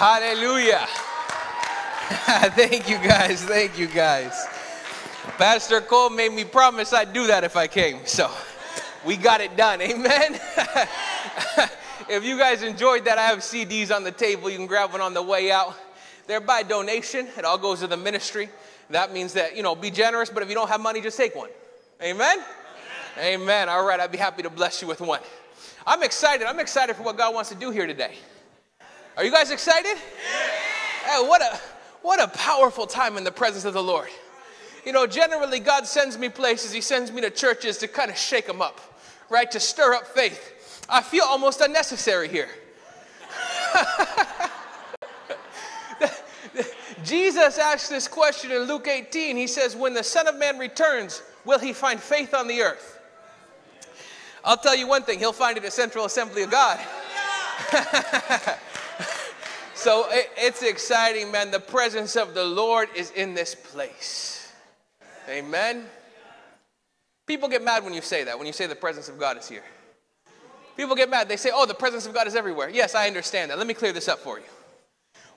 Hallelujah. Thank you guys. Thank you guys. Pastor Cole made me promise I'd do that if I came. So we got it done. Amen. if you guys enjoyed that, I have CDs on the table. You can grab one on the way out. They're by donation. It all goes to the ministry. That means that, you know, be generous, but if you don't have money, just take one. Amen? Amen. All right, I'd be happy to bless you with one. I'm excited. I'm excited for what God wants to do here today. Are you guys excited? Yeah. Hey, what a what a powerful time in the presence of the Lord. You know, generally God sends me places, he sends me to churches to kind of shake them up, right? To stir up faith. I feel almost unnecessary here. Jesus asked this question in Luke 18. He says, When the Son of Man returns, will he find faith on the earth? I'll tell you one thing, he'll find it at Central Assembly of God. So it, it's exciting, man. The presence of the Lord is in this place. Amen. People get mad when you say that, when you say the presence of God is here. People get mad. They say, oh, the presence of God is everywhere. Yes, I understand that. Let me clear this up for you.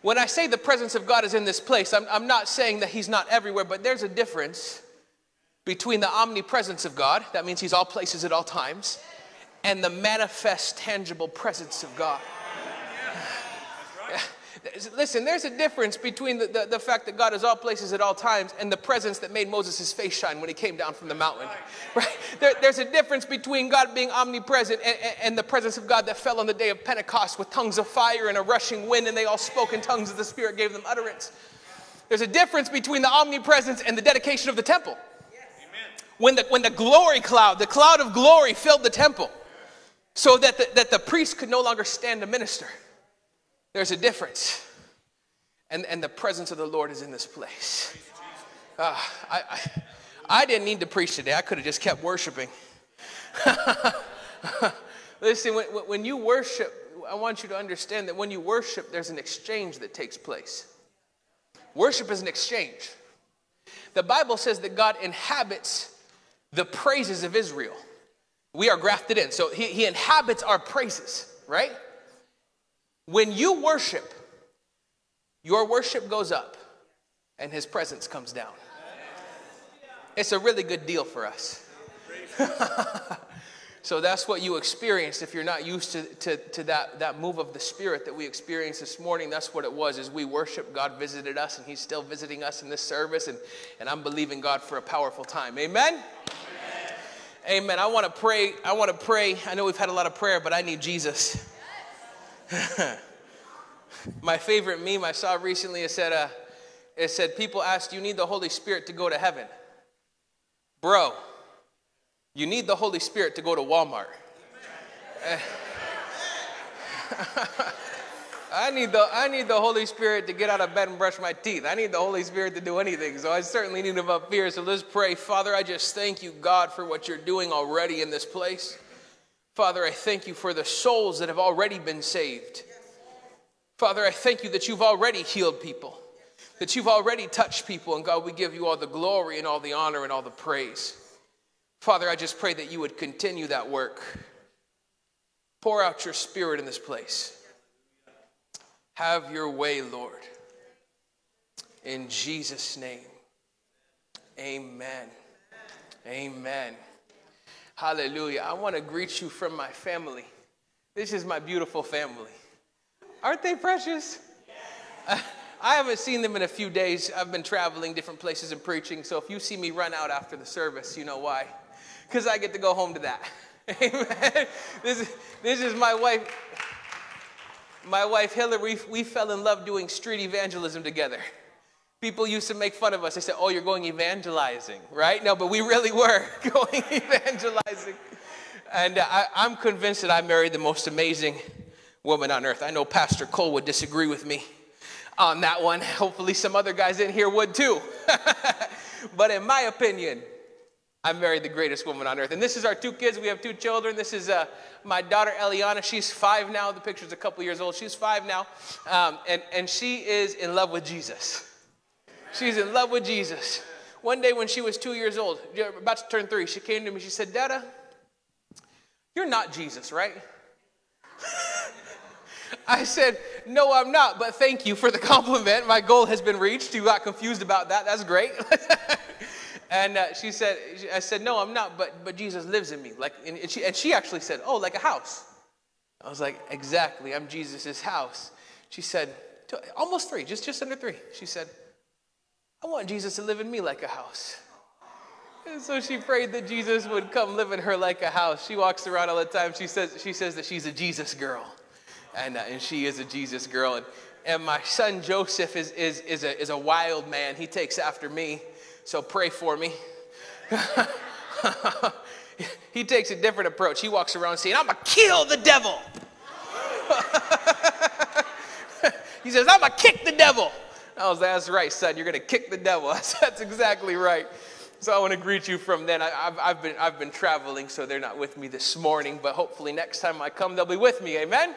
When I say the presence of God is in this place, I'm, I'm not saying that He's not everywhere, but there's a difference between the omnipresence of God, that means He's all places at all times, and the manifest, tangible presence of God. Listen, there's a difference between the, the, the, fact that God is all places at all times and the presence that made Moses' face shine when he came down from the mountain. Right? There, there's a difference between God being omnipresent and, and, the presence of God that fell on the day of Pentecost with tongues of fire and a rushing wind, and they all spoke in tongues as the Spirit gave them utterance. There's a difference between the omnipresence and the dedication of the temple. When the, when the glory cloud, the cloud of glory filled the temple, so that the, that the priest could no longer stand to minister. There's a difference. And, and the presence of the Lord is in this place. Uh, I, I, I didn't need to preach today. I could have just kept worshiping. Listen, when, when you worship, I want you to understand that when you worship, there's an exchange that takes place. Worship is an exchange. The Bible says that God inhabits the praises of Israel. We are grafted in. So he, he inhabits our praises, right? When you worship, your worship goes up and his presence comes down. It's a really good deal for us. so that's what you experience if you're not used to, to, to, that, that move of the spirit that we experienced this morning that's what it was as we worship god visited us and he's still visiting us in this service and, and i'm believing god for a powerful time amen amen, amen. i want to pray i want to pray i know we've had a lot of prayer but i need jesus My favorite meme I saw recently it said, uh, it said, people ask, you need the Holy Spirit to go to heaven? Bro, you need the Holy Spirit to go to Walmart. I need, the, I need the Holy Spirit to get out of bed and brush my teeth. I need the Holy Spirit to do anything. So I certainly need him up here. So let's pray. Father, I just thank you, God, for what you're doing already in this place. Father, I thank you for the souls that have already been saved. Father, I thank you that you've already healed people, that you've already touched people. And God, we give you all the glory and all the honor and all the praise. Father, I just pray that you would continue that work. Pour out your spirit in this place. Have your way, Lord. In Jesus' name. Amen. Amen. Hallelujah. I want to greet you from my family. This is my beautiful family. Aren't they precious? I haven't seen them in a few days. I've been traveling different places and preaching. So if you see me run out after the service, you know why. Because I get to go home to that. Amen. This is, this is my wife. My wife Hillary, we fell in love doing street evangelism together. People used to make fun of us. They said, Oh, you're going evangelizing, right? No, but we really were going evangelizing. and uh, I, I'm convinced that I married the most amazing woman on earth. I know Pastor Cole would disagree with me on that one. Hopefully, some other guys in here would too. but in my opinion, I married the greatest woman on earth. And this is our two kids. We have two children. This is uh, my daughter, Eliana. She's five now. The picture's a couple years old. She's five now. Um, and, and she is in love with Jesus. She's in love with Jesus. One day when she was two years old, about to turn three, she came to me. She said, Dada, you're not Jesus, right? I said, No, I'm not, but thank you for the compliment. My goal has been reached. You got confused about that. That's great. and uh, she said, I said, No, I'm not, but, but Jesus lives in me. Like, and, she, and she actually said, Oh, like a house. I was like, Exactly, I'm Jesus' house. She said, Almost three, just, just under three. She said, I want Jesus to live in me like a house. And so she prayed that Jesus would come live in her like a house. She walks around all the time. She says, she says that she's a Jesus girl and, uh, and she is a Jesus girl. And, and my son Joseph is, is, is, a, is a wild man. He takes after me, so pray for me. he takes a different approach. He walks around saying, I'm going to kill the devil. he says, I'm going to kick the devil. I was that's right, son. You're going to kick the devil. That's, that's exactly right. So I want to greet you from then. I, have I've, been, I've been traveling, so they're not with me this morning, but hopefully next time I come, they'll be with me. Amen?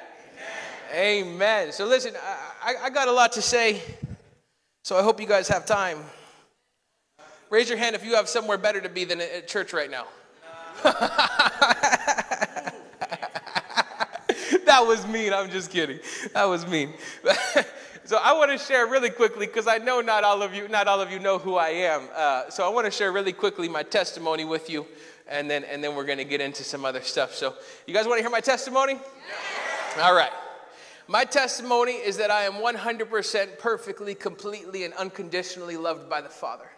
Amen. So listen, I, I got a lot to say, so I hope you guys have time. Raise your hand if you have somewhere better to be than at church right now. that was mean. I'm just kidding. That was mean. so I want to share really quickly because I know not all of you, not all of you know who I am. Uh, so I want to share really quickly my testimony with you, and then and then we're going to get into some other stuff. So you guys want to hear my testimony? Yeah. All right. My testimony is that I am 100% perfectly, completely, and unconditionally loved by the Father.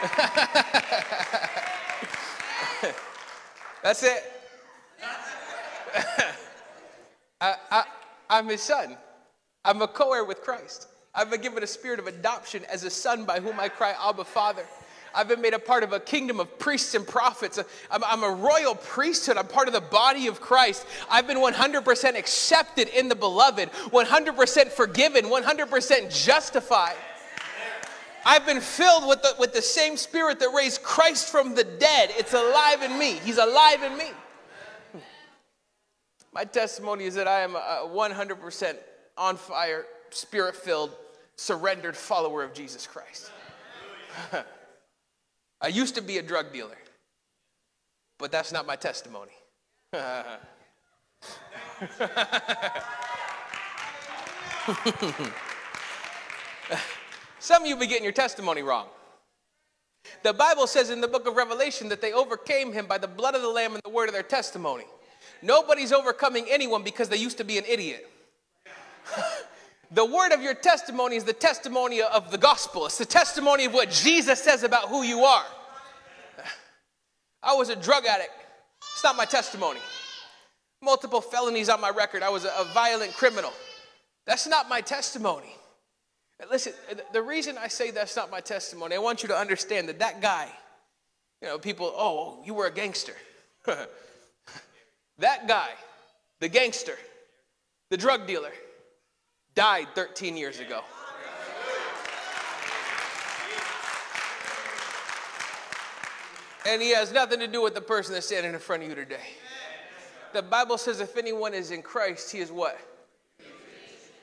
That's it. I, I, I'm his son. I'm a co heir with Christ. I've been given a spirit of adoption as a son by whom I cry, Abba, Father. I've been made a part of a kingdom of priests and prophets. I'm, I'm, a royal priesthood. I'm part of the body of Christ. I've been 100% accepted in the beloved, 100% forgiven, 100% justified. I've been filled with the, with the same spirit that raised Christ from the dead. It's alive in me. He's alive in me. My testimony is that I am a 100% on fire, spirit filled, surrendered follower of Jesus Christ. I used to be a drug dealer, but that's not my testimony. Some of you be getting your testimony wrong. The Bible says in the book of Revelation that they overcame him by the blood of the Lamb and the word of their testimony. Nobody's overcoming anyone because they used to be an idiot. The word of your testimony is the testimony of the gospel. It's the testimony of what Jesus says about who you are. I was a drug addict. It's not my testimony. Multiple felonies on my record. I was a, violent criminal. That's not my testimony. Listen, the reason I say that's not my testimony, I want you to understand that that guy, you know, people, oh, you were a gangster. that guy, the gangster, the drug dealer, died 13 years ago. And he has nothing to do with the person that's standing in front of you today. The Bible says if anyone is in Christ, he is what?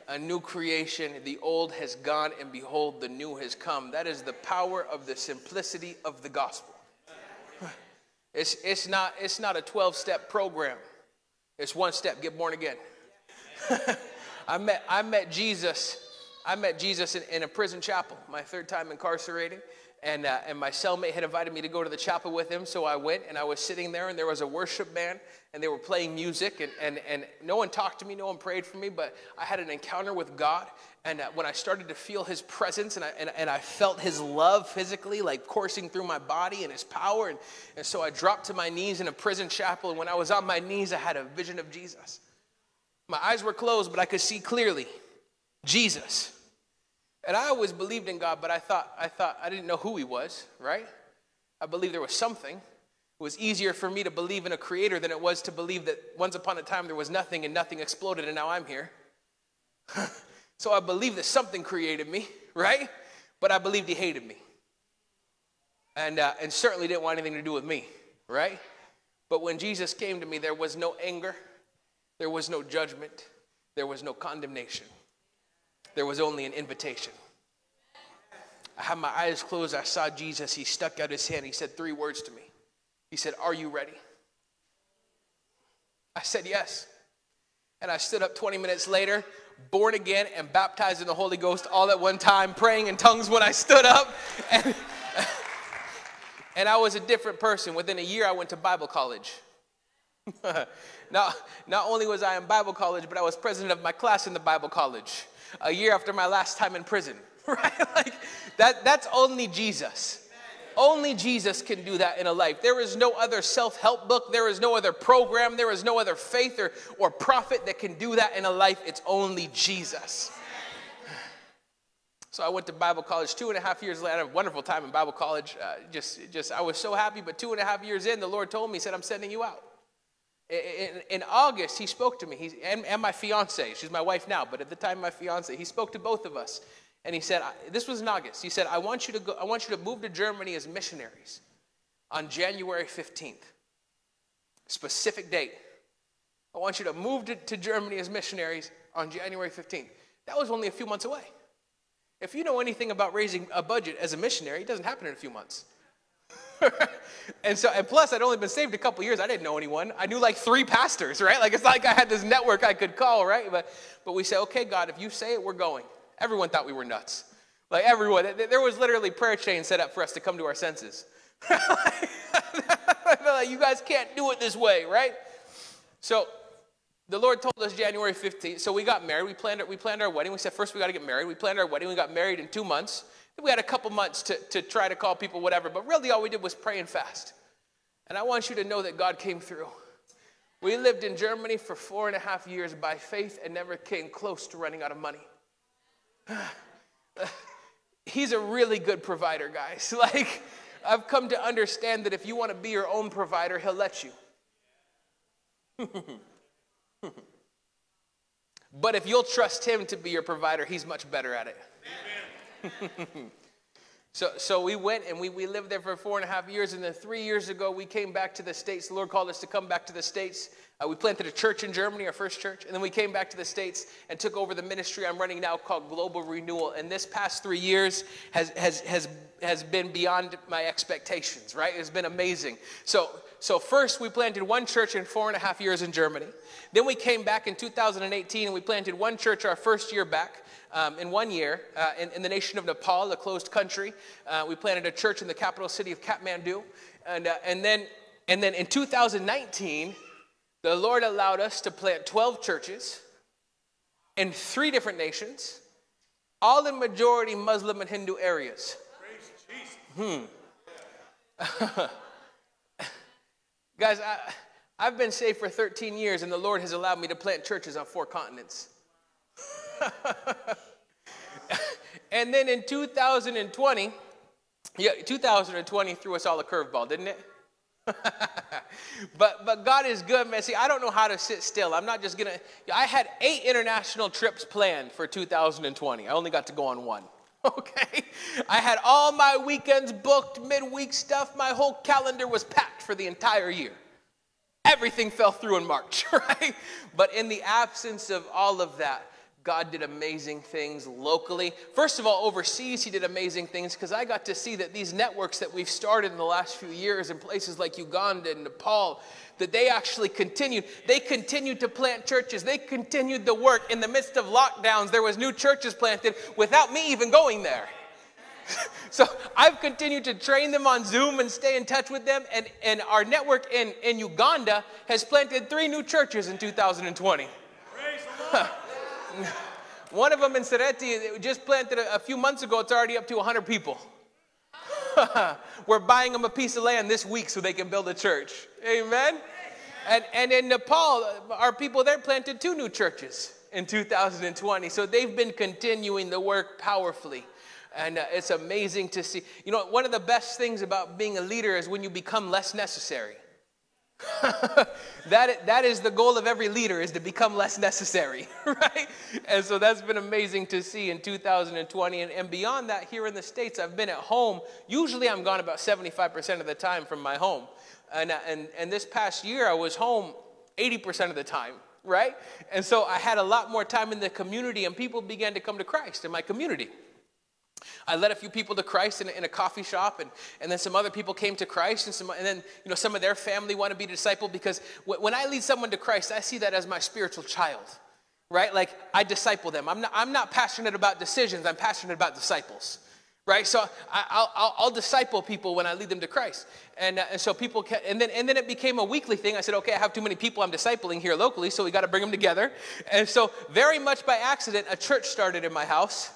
A new creation. The old has gone, and behold, the new has come. That is the power of the simplicity of the gospel. It's, it's, not, it's not a 12 step program, it's one step get born again. I met, I met Jesus. I met Jesus in, in a prison chapel, my third time incarcerated. And, uh, and my cellmate had invited me to go to the chapel with him, so I went and I was sitting there, and there was a worship band, and they were playing music, and, and, and no one talked to me, no one prayed for me, but I had an encounter with God. And uh, when I started to feel his presence, and I, and, and I felt his love physically, like coursing through my body and his power, and, and so I dropped to my knees in a prison chapel, and when I was on my knees, I had a vision of Jesus. My eyes were closed, but I could see clearly Jesus. And I always believed in God, but I thought, I thought I didn't know who he was, right? I believed there was something. It was easier for me to believe in a creator than it was to believe that once upon a time there was nothing and nothing exploded and now I'm here. so I believed that something created me, right? But I believed he hated me. And, uh, and certainly didn't want anything to do with me, right? But when Jesus came to me, there was no anger, there was no judgment, there was no condemnation. There was only an invitation. I had my eyes closed. I saw Jesus. He stuck out his hand. He said three words to me. He said, Are you ready? I said, Yes. And I stood up 20 minutes later, born again and baptized in the Holy Ghost all at one time, praying in tongues when I stood up. And, and I was a different person. Within a year, I went to Bible college. not, not only was I in Bible college, but I was president of my class in the Bible college a year after my last time in prison, right? Like that, that's only Jesus. Only Jesus can do that in a life. There is no other self help book, there is no other program, there is no other faith or, or prophet that can do that in a life. It's only Jesus. So I went to Bible college two and a half years later. I had a wonderful time in Bible college. Uh, just, just, I was so happy. But two and a half years in, the Lord told me, He said, "I'm sending you out." In, in, August, he spoke to me, he, and, and, my fiance. She's my wife now, but at the time, my fiance. He spoke to both of us, and he said, "This was in August." He said, "I want you to go. I want you to move to Germany as missionaries on January 15th. Specific date. I want you to move to, to Germany as missionaries on January 15th." That was only a few months away. If you know anything about raising a budget as a missionary, it doesn't happen in a few months. and so, and plus, I'd only been saved a couple years. I didn't know anyone. I knew like three pastors, right? Like it's like I had this network I could call, right? But, but we say, okay, God, if you say it, we're going. Everyone thought we were nuts. Like everyone, there was literally prayer chain set up for us to come to our senses. Like, you guys can't do it this way, right? So the Lord told us January 15th. So we got married. We planned, we planned our wedding. We said, first we got to get married. We planned our wedding. We got married in two months. We had a couple months to, to try to call people, whatever, but really all we did was pray and fast. And I want you to know that God came through. We lived in Germany for four and a half years by faith and never came close to running out of money. He's a really good provider, guys. Like, I've come to understand that if you want to be your own provider, He'll let you. but if you'll trust Him to be your provider, He's much better at it. so, so we went and we, we lived there for four and a half years. And then three years ago, we came back to the States. The Lord called us to come back to the States. Uh, we planted a church in Germany, our first church. And then we came back to the States and took over the ministry I'm running now called Global Renewal. And this past three years has, has, has, has been beyond my expectations, right? It's been amazing. So, so first, we planted one church in four and a half years in Germany. Then we came back in 2018 and we planted one church our first year back um, in one year uh, in, in, the nation of Nepal, a closed country. Uh, we planted a church in the capital city of Kathmandu. And, uh, and, then, and then in 2019, the Lord allowed us to plant 12 churches in three different nations, all in majority Muslim and Hindu areas. Hmm. Guys, I, I've been saved for 13 years, and the Lord has allowed me to plant churches on four continents. and then in 2020, yeah, 2020 threw us all a curveball, didn't it? but but God is good, man. See, I don't know how to sit still. I'm not just gonna. I had eight international trips planned for 2020. I only got to go on one. Okay, I had all my weekends booked, midweek stuff. My whole calendar was packed for the entire year. Everything fell through in March, right? But in the absence of all of that, God did amazing things locally. First of all, overseas, He did amazing things because I got to see that these networks that we've started in the last few years in places like Uganda and Nepal, that they actually continued. They continued to plant churches. They continued the work. In the midst of lockdowns, there was new churches planted without me even going there. so I've continued to train them on Zoom and stay in touch with them. And, and our network in, in Uganda has planted three new churches in 2020. One of them in Sereti just planted a, a few months ago. It's already up to 100 people. We're buying them a piece of land this week so they can build a church. Amen. And, and in Nepal, our people there planted two new churches in 2020. So they've been continuing the work powerfully. And uh, it's amazing to see. You know, one of the best things about being a leader is when you become less necessary. that, that is the goal of every leader is to become less necessary right? And so that's been amazing to see in 2020 and, and beyond that here in the states i've been at home. Usually i'm gone about 75% of the time from my home. And, and, and this past year i was home 80% of the time right? And so i had a lot more time in the community and people began to come to christ in my community I led a few people to Christ in a, in a, coffee shop, and, and then some other people came to Christ, and, some, and then you know, some of their family want to be discipled because w- when I lead someone to Christ, I see that as my spiritual child, right? Like I disciple them. I'm not, I'm not passionate about decisions, I'm passionate about disciples. Right, so I, will I'll disciple people when I lead them to Christ, and, uh, and so people, and then and then it became a weekly thing. I said, okay, I have too many people I'm discipling here locally, so we got to bring them together. And so, very much by accident, a church started in my house,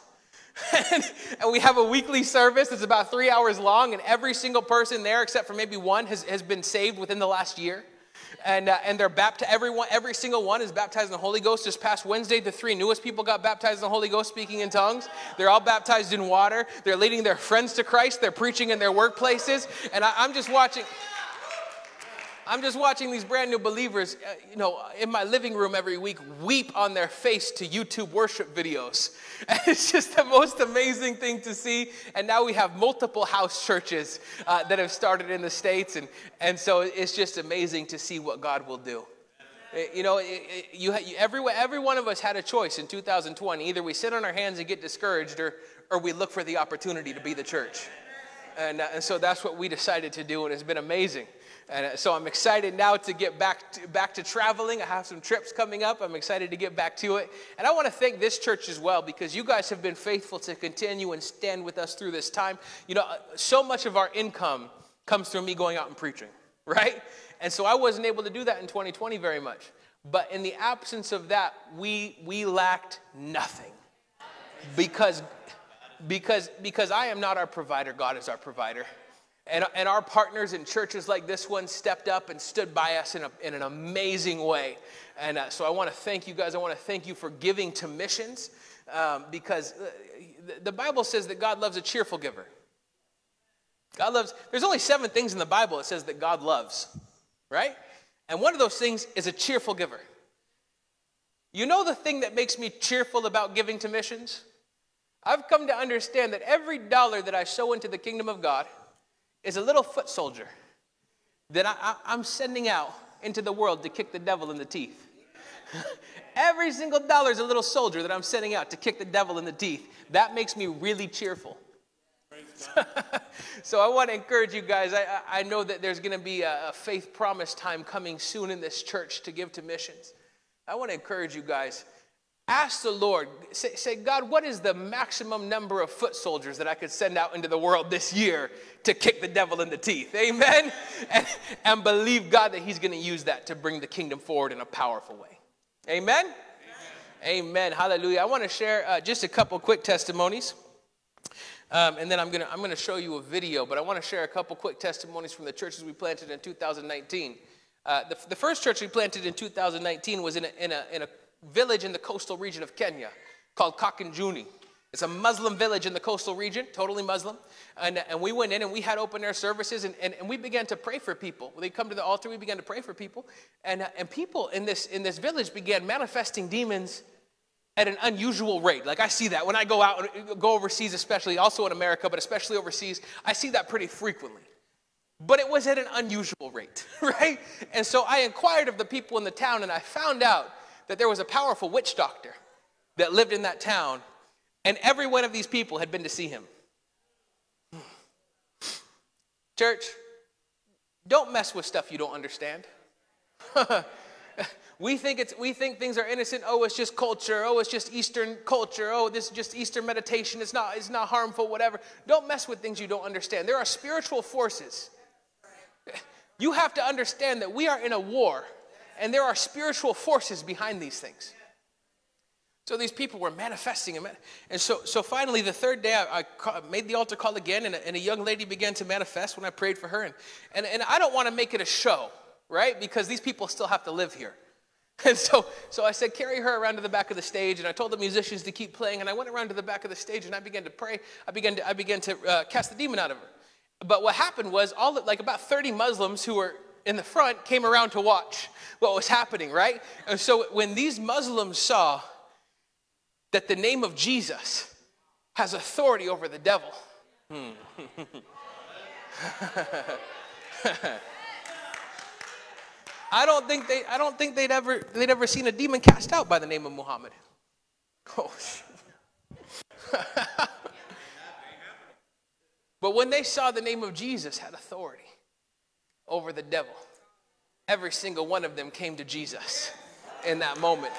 and, we have a weekly service that's about three hours long, and every single person there, except for maybe one, has, has been saved within the last year. And, uh, and they're baptized, everyone, every single one is baptized in the Holy Ghost. This past Wednesday, the three newest people got baptized in the Holy Ghost, speaking in tongues. They're all baptized in water. They're leading their friends to Christ. They're preaching in their workplaces. And I, I'm just watching. I'm just watching these brand new believers, uh, you know, in my living room every week weep on their face to YouTube worship videos. And it's just the most amazing thing to see. And now we have multiple house churches uh, that have started in the States. And, and so it's just amazing to see what God will do. Uh, you know, you, you, every, every one of us had a choice in 2020. Either we sit on our hands and get discouraged, or, or we look for the opportunity to be the church. And, uh, and so that's what we decided to do, and it's been amazing. And uh, so I'm excited now to get back to, back to traveling. I have some trips coming up. I'm excited to get back to it. And I want to thank this church as well because you guys have been faithful to continue and stand with us through this time. You know, uh, so much of our income comes through me going out and preaching, right? And so I wasn't able to do that in 2020 very much. But in the absence of that, we, we lacked nothing because, because, because I am not our provider, God is our provider. And, and our partners in churches like this one stepped up and stood by us in, a, in an amazing way. And uh, so I want to thank you guys. I want to thank you for giving to missions um, because uh, the Bible says that God loves a cheerful giver. God loves, there's only seven things in the Bible that says that God loves, right? And one of those things is a cheerful giver. You know the thing that makes me cheerful about giving to missions? I've come to understand that every dollar that I sow into the kingdom of God, is a little foot soldier that I, am sending out into the world to kick the devil in the teeth. Every single dollar is a little soldier that I'm sending out to kick the devil in the teeth. That makes me really cheerful. so I want to encourage you guys. I, I know that there's going to be a, a faith promise time coming soon in this church to give to missions. I want to encourage you guys Ask the Lord, say, say, God, what is the maximum number of foot soldiers that I could send out into the world this year to kick the devil in the teeth? Amen? And, and believe God that He's going to use that to bring the kingdom forward in a powerful way. Amen? Amen. Amen. Hallelujah. I want to share uh, just a couple quick testimonies. Um, and then I'm going to I'm to show you a video, but I want to share a couple quick testimonies from the churches we planted in 2019. Uh, the, the first church we planted in 2019 was in a, in a, in a village in the coastal region of Kenya called Kakenjuni. It's a Muslim village in the coastal region, totally Muslim. And, and we went in and we had open air services and, and, and we began to pray for people. When they come to the altar, we began to pray for people. And, and people in this, in this village began manifesting demons at an unusual rate. Like I see that when I go out, and go overseas, especially, also in America, but especially overseas, I see that pretty frequently. But it was at an unusual rate, right? And so I inquired of the people in the town and I found out that there was a powerful witch doctor that lived in that town, and every one of these people had been to see him. Church, don't mess with stuff you don't understand. we think it's we think things are innocent. Oh, it's just culture. Oh, it's just Eastern culture. Oh, this is just Eastern meditation. It's not it's not harmful. Whatever. Don't mess with things you don't understand. There are spiritual forces. You have to understand that we are in a war and there are spiritual forces behind these things. So these people were manifesting. And so, so finally, the third day, I, I made the altar call again, and a, and a, young lady began to manifest when I prayed for her. And, and, and I don't want to make it a show, right? Because these people still have to live here. And so, so I said, carry her around to the back of the stage. And I told the musicians to keep playing. And I went around to the back of the stage and I began to pray. I began to, I began to uh, cast the demon out of her. But what happened was, all like about 30 Muslims who were in the front came around to watch what was happening, right? And so when these Muslims saw that the name of Jesus has authority over the devil, hmm. I don't think they I don't think they'd ever they'd ever seen a demon cast out by the name of Muhammad. Oh, but when they saw the name of Jesus had authority over the devil, every single one of them came to Jesus in that moment.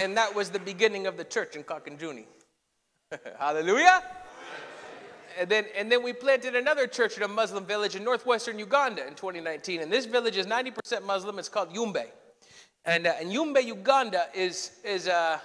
And that was the beginning of the church in Kakenjuni. Hallelujah and then, and then we planted another church in a Muslim village in northwestern Uganda in 2019. And this village is 90% Muslim. It's called Yumbe. And, uh, and Yumbe, Uganda is, is uh,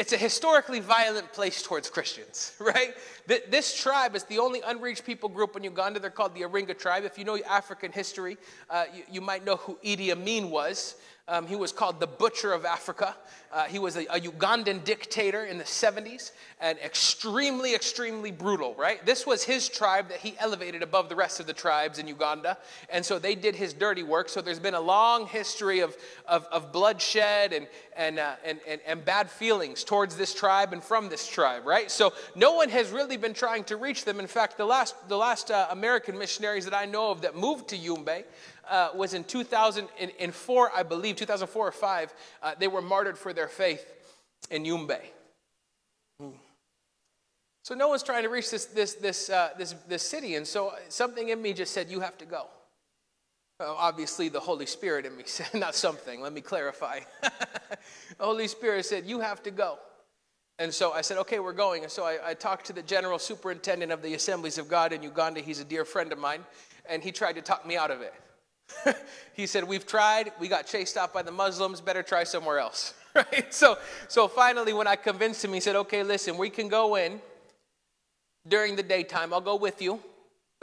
it's a historically violent place towards Christians, right? This tribe is the only unreached people group in Uganda. They're called the Aringa tribe. If you know African history, uh, you, you, might know who Idi Amin was. Um, he was called the Butcher of Africa. Uh, he was a, a, Ugandan dictator in the 70s and extremely, extremely brutal, right? This was his tribe that he elevated above the rest of the tribes in Uganda. And so they did his dirty work. So there's been a long history of, of, of bloodshed and, and, uh, and, and, and bad feelings towards this tribe and from this tribe, right? So no one has really been trying to reach them. In fact, the last, the last uh, American missionaries that I know of that moved to Yumbe uh, was in 2004, I believe, 2004 or 5. Uh, they were martyred for their faith in Yumbe. So no one's trying to reach this, this, this, uh, this, this city. And so something in me just said, You have to go. Obviously, the Holy Spirit in me said, Not something, let me clarify. the Holy Spirit said, You have to go. And so I said, okay, we're going. And so I, I, talked to the general superintendent of the Assemblies of God in Uganda. He's a dear friend of mine. And he tried to talk me out of it. he said, We've tried, we got chased out by the Muslims, better try somewhere else. right? So, so finally, when I convinced him, he said, Okay, listen, we can go in during the daytime. I'll go with you.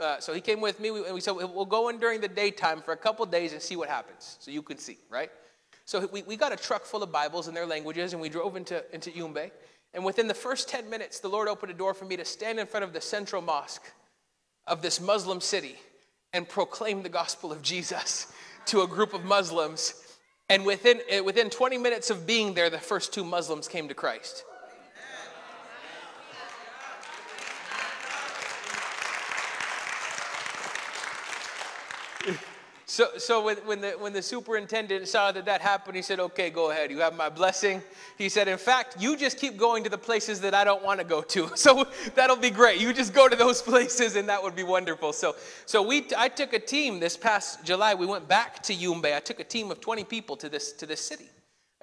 Uh, so he came with me, and we said, We'll go in during the daytime for a couple days and see what happens. So you can see, right? So we, we got a truck full of Bibles in their languages, and we drove into, into Yumbe. And within the first 10 minutes, the Lord opened a door for me to stand in front of the central mosque of this Muslim city and proclaim the gospel of Jesus to a group of Muslims. And within, eh, within 20 minutes of being there, the first two Muslims came to Christ. So, so when, when, the, when the superintendent saw that that happened, he said, Okay, go ahead. You have my blessing. He said, In fact, you just keep going to the places that I don't want to go to. So that'll be great. You just go to those places, and that would be wonderful. So, so we, I took a team this past July. We went back to Yumbe. I took a team of 20 people to this, to this city.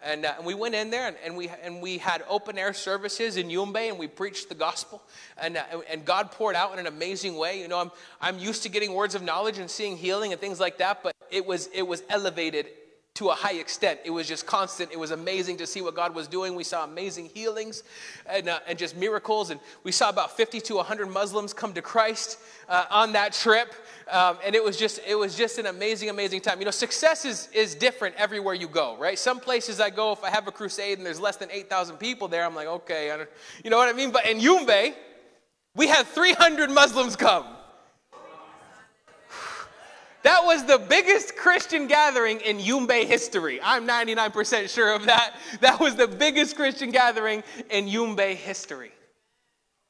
And, uh, and, we went in there and, and, we, and we had open air services in Yumbe and we preached the gospel. And, uh, and God poured out in an amazing way. You know, I'm, I'm used to getting words of knowledge and seeing healing and things like that, but it was, it was elevated to a high extent. It was just constant. It was amazing to see what God was doing. We saw amazing healings and, uh, and just miracles. And we saw about 50 to 100 Muslims come to Christ uh, on that trip. Um, and it was just it was just an amazing amazing time you know success is is different everywhere you go right some places i go if i have a crusade and there's less than 8000 people there i'm like okay you know what i mean but in yumbe we had 300 muslims come that was the biggest Christian gathering in Yumbe history. I'm 99% sure of that. That was the biggest Christian gathering in Yumbe history.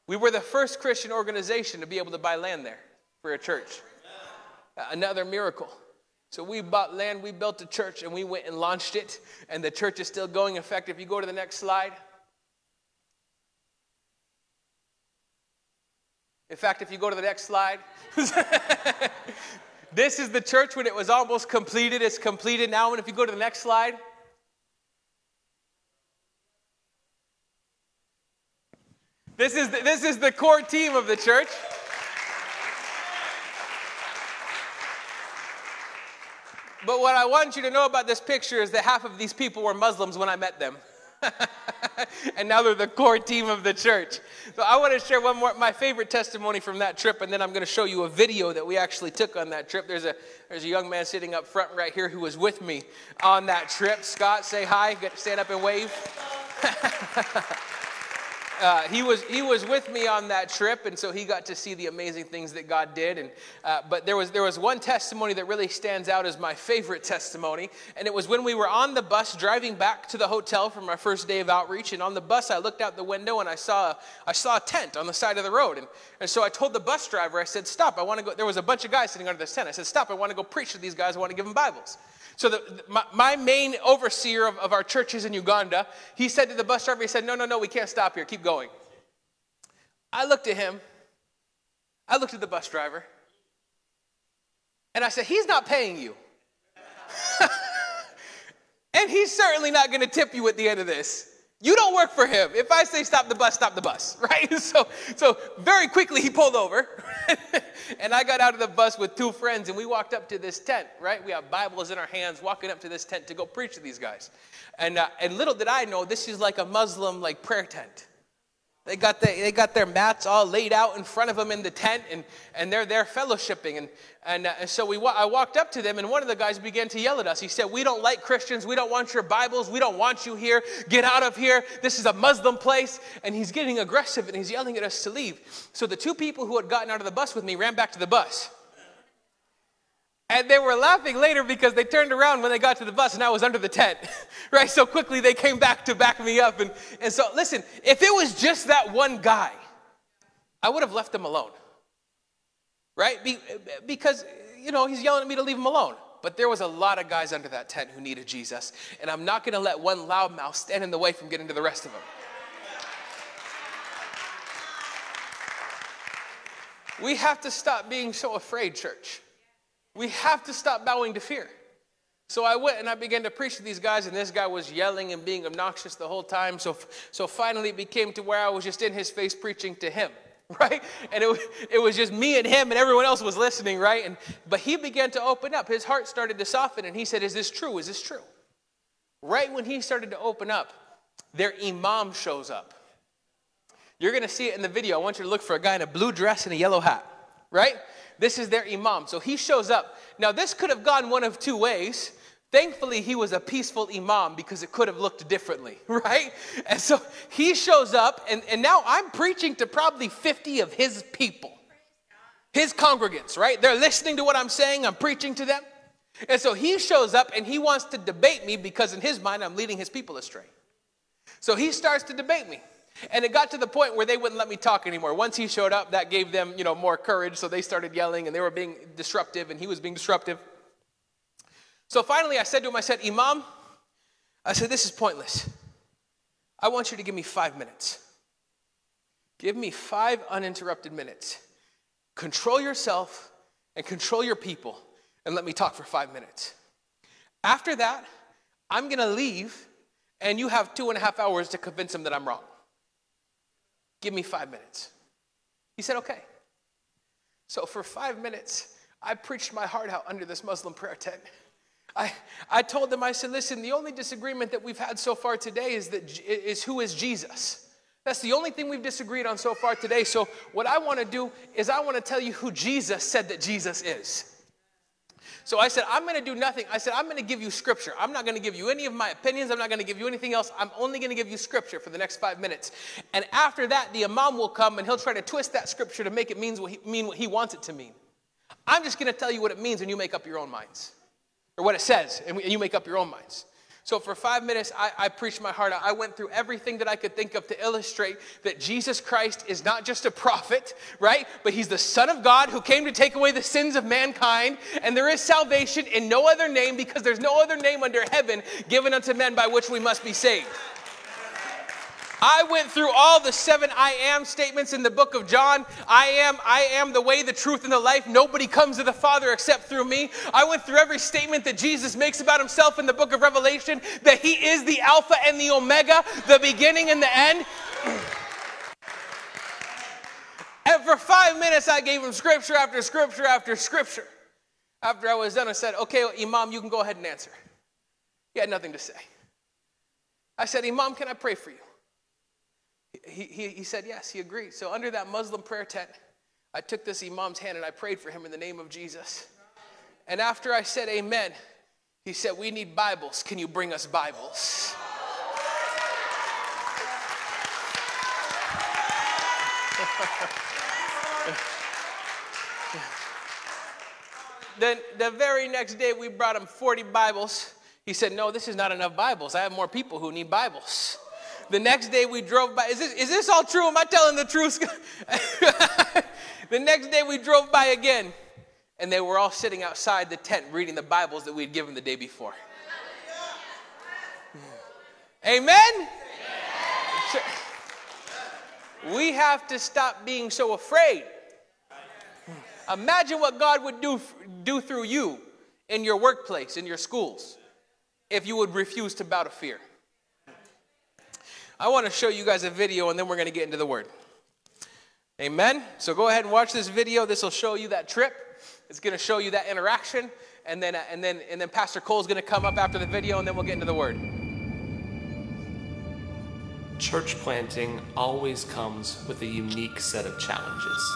We were the first Christian organization to be able to buy land there for a church. Another miracle. So we bought land, we built a church, and we went and launched it, and the church is still going. In fact, if you go to the next slide, in fact, if you go to the next slide, this is the church when it was almost completed. It's completed now. And if you go to the next slide, this is the, this is the core team of the church. But what I want you to know about this picture is that half of these people were Muslims when I met them. and now they're the core team of the church. So I want to share one more, my favorite testimony from that trip, and then I'm going to show you a video that we actually took on that trip. There's a, there's a young man sitting up front right here who was with me on that trip. Scott, say hi. Stand up and wave. Uh, he was he was with me on that trip, and so he got to see the amazing things that God did. And uh, but there was there was one testimony that really stands out as my favorite testimony, and it was when we were on the bus driving back to the hotel from our first day of outreach. And on the bus, I looked out the window and I saw I saw a tent on the side of the road, and, and so I told the bus driver, I said, "Stop! I want to go." There was a bunch of guys sitting under this tent. I said, "Stop! I want to go preach to these guys. I want to give them Bibles." So the, my, my, main overseer of, of our churches in Uganda, he said to the bus driver, he said, no, no, no, we can't stop here. Keep going. I looked at him. I looked at the bus driver. And I said, he's not paying you. and he's certainly not going to tip you at the end of this. You don't work for him. If I say stop the bus, stop the bus, right? So, so very quickly he pulled over, and I got out of the bus with two friends, and we walked up to this tent, right? We have Bibles in our hands, walking up to this tent to go preach to these guys, and uh, and little did I know this is like a Muslim like prayer tent. They got, the, they got their mats all laid out in front of them in the tent, and, and they're there fellowshipping. And, and, uh, and so we, I walked up to them, and one of the guys began to yell at us. He said, We don't like Christians. We don't want your Bibles. We don't want you here. Get out of here. This is a Muslim place. And he's getting aggressive, and he's yelling at us to leave. So the two people who had gotten out of the bus with me ran back to the bus. And they were laughing later because they turned around when they got to the bus and I was under the tent, right? So quickly they came back to back me up. And, and so, listen, if it was just that one guy, I would have left him alone, right? Be, because, you know, he's yelling at me to leave him alone. But there was a lot of guys under that tent who needed Jesus. And I'm not going to let one loudmouth stand in the way from getting to the rest of them. We have to stop being so afraid, church. We have to stop bowing to fear. So I went and I began to preach to these guys, and this guy was yelling and being obnoxious the whole time. So, so finally, it became to where I was just in his face preaching to him, right? And it, it was just me and him, and everyone else was listening, right? And, but he began to open up. His heart started to soften, and he said, Is this true? Is this true? Right when he started to open up, their imam shows up. You're going to see it in the video. I want you to look for a guy in a blue dress and a yellow hat, right? This is their imam. So he shows up. Now, this could have gone one of two ways. Thankfully, he was a peaceful imam because it could have looked differently, right? And so he shows up, and, and now I'm preaching to probably 50 of his people, his congregants, right? They're listening to what I'm saying, I'm preaching to them. And so he shows up and he wants to debate me because in his mind, I'm leading his people astray. So he starts to debate me. And it got to the point where they wouldn't let me talk anymore. Once he showed up, that gave them, you know, more courage. So they started yelling and they were being disruptive and he was being disruptive. So finally I said to him, I said, Imam, I said, this is pointless. I want you to give me five minutes. Give me five uninterrupted minutes. Control yourself and control your people and let me talk for five minutes. After that, I'm going to leave and you have two and a half hours to convince him that I'm wrong. Give me five minutes. He said, Okay. So for five minutes, I preached my heart out under this Muslim prayer tent. I, I told them, I said, listen, the only disagreement that we've had so far today is, that, is who is Jesus. That's the only thing we've disagreed on so far today. So, what I want to do is, I want to tell you who Jesus said that Jesus is. So I said, I'm going to do nothing. I said, I'm going to give you scripture. I'm not going to give you any of my opinions. I'm not going to give you anything else. I'm only going to give you scripture for the next five minutes. And after that, the imam will come and he'll try to twist that scripture to make it means what he, mean what he wants it to mean. I'm just going to tell you what it means and you make up your own minds. Or what it says and you make up your own minds. So for five minutes, I, I, preached my heart out. I went through everything that I could think of to illustrate that Jesus Christ is not just a prophet, right? But he's the Son of God who came to take away the sins of mankind. And there is salvation in no other name because there's no other name under heaven given unto men by which we must be saved. I went through all the seven I am statements in the book of John. I am, I am the way, the truth, and the life. Nobody comes to the Father except through me. I went through every statement that Jesus makes about himself in the book of Revelation that he is the Alpha and the Omega, the beginning and the end. And for five minutes, I gave him scripture after scripture after scripture. After I was done, I said, Okay, Imam, you can go ahead and answer. He had nothing to say. I said, Imam, can I pray for you? He, he, said, Yes, he agreed. So, under that Muslim prayer tent, I took this Imam's hand and I prayed for him in the name of Jesus. And after I said amen, he said, We need Bibles. Can you bring us Bibles? then the very next day, we brought him 40 Bibles. He said, No, this is not enough Bibles. I have more people who need Bibles. The next day, we drove by. Is this, is this all true? Am I telling the truth? the next day, we drove by again, and they were all sitting outside the tent reading the Bibles that we had given the day before. Amen? Amen. We have to stop being so afraid. Imagine what God would do, do through you in your workplace, in your schools, if you would refuse to bow to fear. I want to show you guys a video and then we're going to get into the word. Amen. So go ahead and watch this video. This will show you that trip. It's going to show you that interaction and then uh, and then and then Pastor Cole's going to come up after the video and then we'll get into the word. Church planting always comes with a unique set of challenges.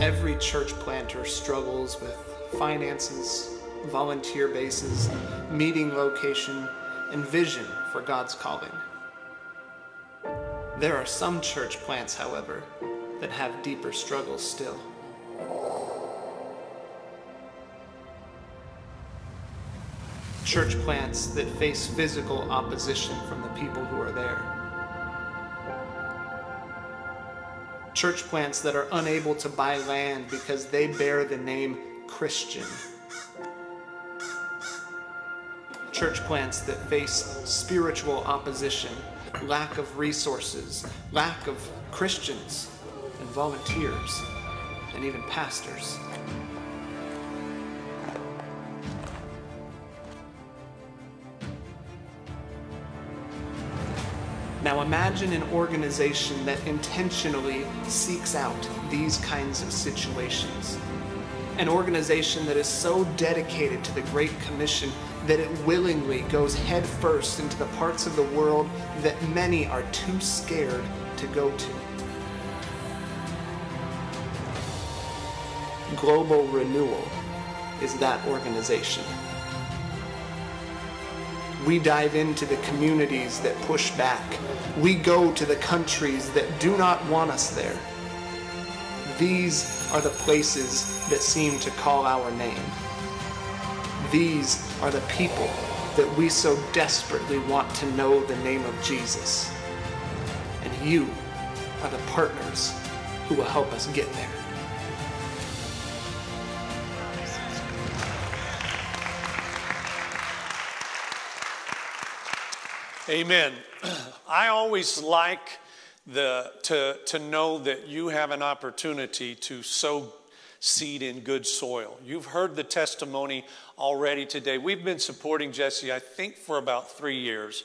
Every church planter struggles with finances, volunteer bases, meeting location, and vision for God's calling. There are some church plants, however, that have deeper struggles still. Church plants that face physical opposition from the people who are there. Church plants that are unable to buy land because they bear the name Christian church plants that face spiritual opposition, lack of resources, lack of Christians and volunteers, and even pastors. Now imagine an organization that intentionally seeks out these kinds of situations. An organization that is so dedicated to the Great Commission that it willingly goes headfirst into the parts of the world that many are too scared to go to. Global Renewal is that organization. We dive into the communities that push back. We go to the countries that do not want us there. These are the places that seem to call our name. These are the people that we so desperately want to know the name of Jesus. And you are the partners who will help us get there. Amen. I always like the, to, to know that you have an opportunity to sow seed in good soil. You've heard the testimony already today. We've been supporting Jesse, I think, for about three years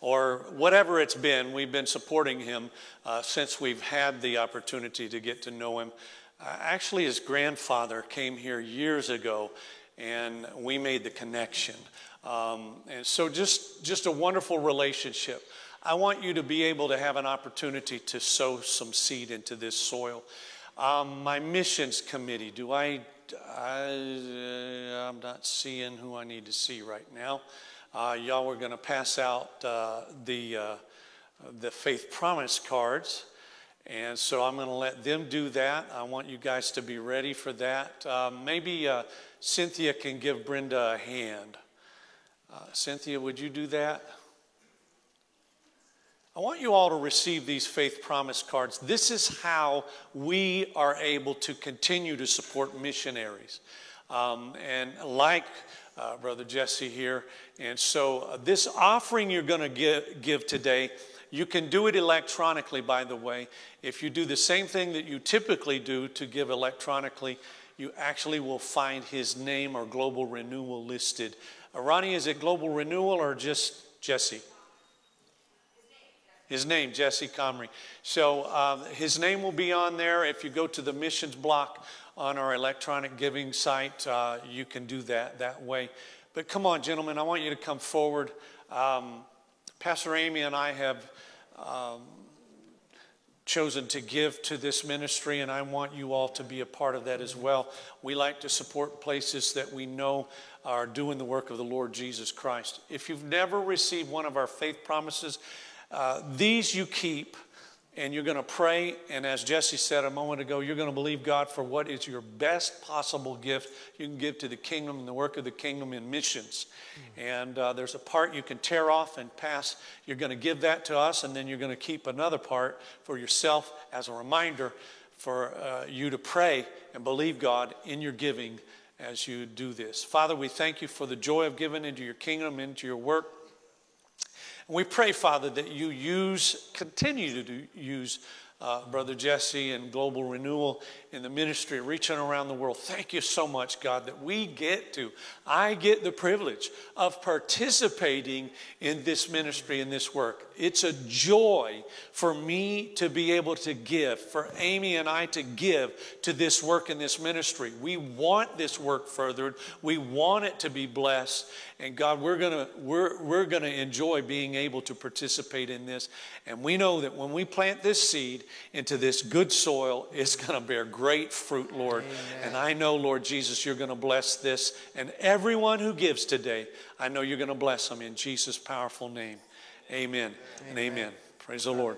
or whatever it's been. We've been supporting him uh, since we've had the opportunity to get to know him. Uh, actually, his grandfather came here years ago and we made the connection. Um, and so, just, just a wonderful relationship. I want you to be able to have an opportunity to sow some seed into this soil. Um, my missions committee, do I, I, am not seeing who I need to see right now. Uh, y'all were going to pass out uh, the, uh, the faith promise cards. And so I'm going to let them do that. I want you guys to be ready for that. Uh, maybe uh, Cynthia can give Brenda a hand. Uh, Cynthia, would you do that? I want you all to receive these faith promise cards. This is how we are able to continue to support missionaries. Um, and like uh, Brother Jesse here. And so, uh, this offering you're going to give, today, you can do it electronically, by the way. If you do the same thing that you typically do to give electronically, you actually will find his name or global renewal listed. Uh, Ronnie, is it global renewal or just Jesse? His name, Jesse Comrie. So uh, his name will be on there. If you go to the missions block on our electronic giving site, uh, you can do that that way. But come on, gentlemen, I want you to come forward. Um, Pastor Amy and I have um, chosen to give to this ministry, and I want you all to be a part of that as well. We like to support places that we know are doing the work of the Lord Jesus Christ. If you've never received one of our faith promises, uh, these you keep and you're going to pray. And as Jesse said a moment ago, you're going to believe God for what is your best possible gift you can give to the kingdom and the work of the kingdom in missions. Mm. And uh, there's a part you can tear off and pass. You're going to give that to us, and then you're going to keep another part for yourself as a reminder for uh, you to pray and believe God in your giving as you do this. Father, we thank you for the joy of giving into your kingdom, into your work. We pray, Father, that you use, continue to do, use uh, Brother Jesse and Global Renewal in the ministry, reaching around the world. Thank you so much, God, that we get to, I get the privilege of participating in this ministry and this work. It's a joy for me to be able to give, for Amy and I to give to this work in this ministry. We want this work furthered. We want it to be blessed. And God, we're gonna we're we're gonna enjoy being able to participate in this. And we know that when we plant this seed into this good soil, it's gonna bear great fruit, Lord. Amen. And I know, Lord Jesus, you're gonna bless this. And everyone who gives today, I know you're gonna bless them in Jesus' powerful name. Amen, and amen. Praise the Lord.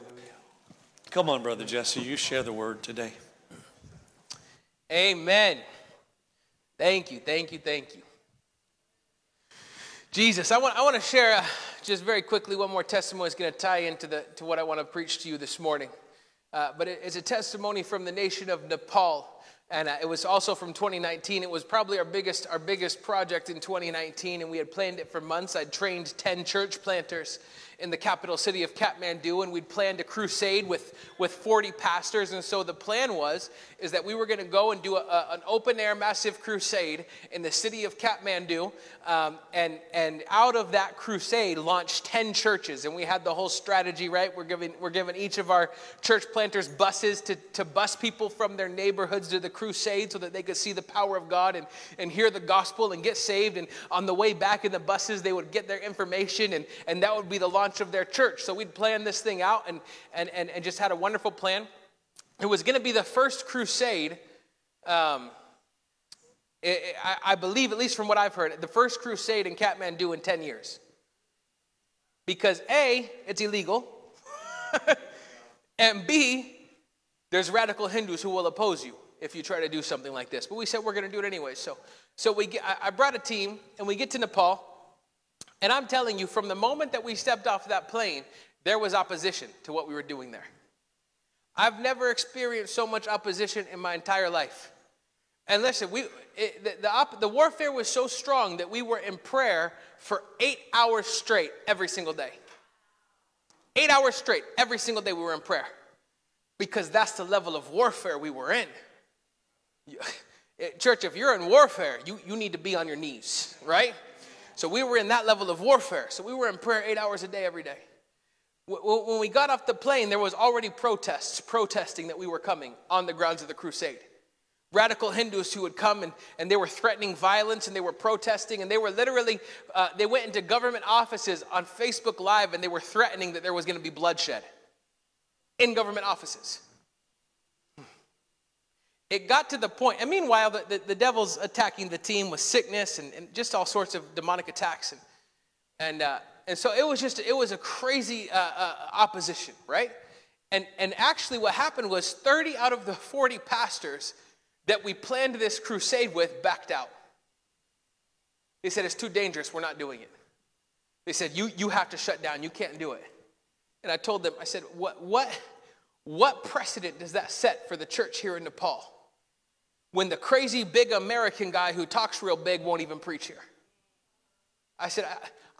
Come on, Brother Jesse, you share the word today. Amen. Thank you, thank you, thank you. Jesus, I want, I want to share uh, just very quickly one more testimony is going to tie into the, to what I want to preach to you this morning. Uh, but it, it's a testimony from the nation of Nepal. And uh, it was also from 2019. It was probably our biggest, our biggest project in 2019, and we had planned it for months. I'd trained 10 church planters in the capital city of Kathmandu, and we'd planned a crusade with, with 40 pastors. And so the plan was is that we were going to go and do a, a, an open air massive crusade in the city of Kathmandu, um, and and out of that crusade launched 10 churches, and we had the whole strategy right. We're giving we're giving each of our church planters buses to to bus people from their neighborhoods to the crusade so that they could see the power of God and and hear the gospel and get saved. And on the way back in the buses, they would get their information, and and that would be the launch of their church. So we'd plan this thing out and and and, and just had a wonderful plan. It was going to be the first crusade. Um, it, I, I believe, at least from what I've heard, the first crusade in Kathmandu in 10 years. Because A, it's illegal, and B, there's radical Hindus who will oppose you if you try to do something like this. But we said we're going to do it anyway. So, so we get, I brought a team, and we get to Nepal, and I'm telling you, from the moment that we stepped off that plane, there was opposition to what we were doing there. I've never experienced so much opposition in my entire life. And listen, we, it, the, the, op, the warfare was so strong that we were in prayer for eight hours straight every single day. Eight hours straight every single day we were in prayer because that's the level of warfare we were in. Church, if you're in warfare, you, you need to be on your knees, right? So we were in that level of warfare. So we were in prayer eight hours a day every day. When we got off the plane, there was already protests protesting that we were coming on the grounds of the crusade. Radical Hindus who would come and, and they were threatening violence and they were protesting and they were literally, uh, they went into government offices on Facebook Live and they were threatening that there was going to be bloodshed in government offices. It got to the point, and meanwhile, the, the, the devil's attacking the team with sickness and, and, just all sorts of demonic attacks. And, and uh, and so it was just, it was a crazy uh, uh, opposition, right? And, and actually, what happened was 30 out of the 40 pastors that we planned this crusade with backed out. They said, It's too dangerous. We're not doing it. They said, You, you have to shut down. You can't do it. And I told them, I said, what, what, what precedent does that set for the church here in Nepal when the crazy big American guy who talks real big won't even preach here? I said,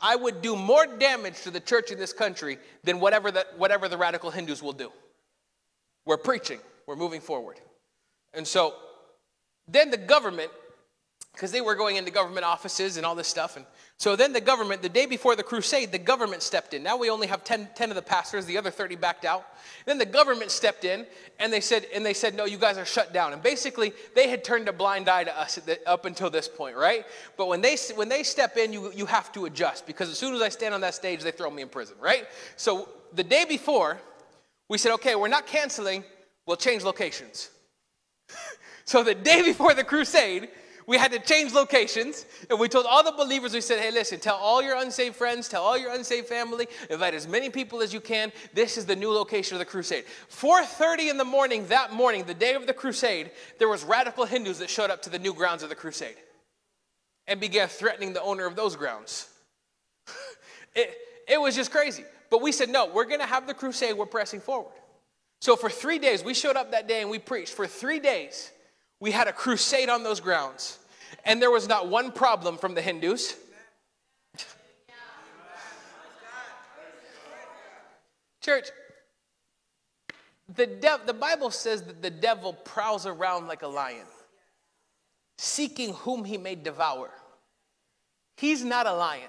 I would do more damage to the church in this country than whatever the, whatever the radical Hindus will do. We're preaching, we're moving forward. And so then the government because they were going into government offices and all this stuff. And so then the government, the day before the crusade, the government stepped in. Now we only have 10, 10 of the pastors, the other 30 backed out. Then the government stepped in and they said, and they said, no, you guys are shut down. And basically, they had turned a blind eye to us up until this point, right? But when they when they step in, you you have to adjust because as soon as I stand on that stage, they throw me in prison, right? So the day before, we said, okay, we're not canceling, we'll change locations. so the day before the crusade, we had to change locations and we told all the believers we said hey listen tell all your unsaved friends tell all your unsaved family invite as many people as you can. This is the new location of the crusade. 4.30 in the morning that morning the day of the crusade there was radical hindus that showed up to the new grounds of the crusade and began threatening the owner of those grounds. It, it was just crazy. But we said no we're going to have the crusade we're pressing forward. So for three days we showed up that day and we preached. For three days we had a crusade on those grounds, and there was not one problem from the Hindus. Church, the, dev- the Bible says that the devil prowls around like a lion, seeking whom he may devour. He's not a lion.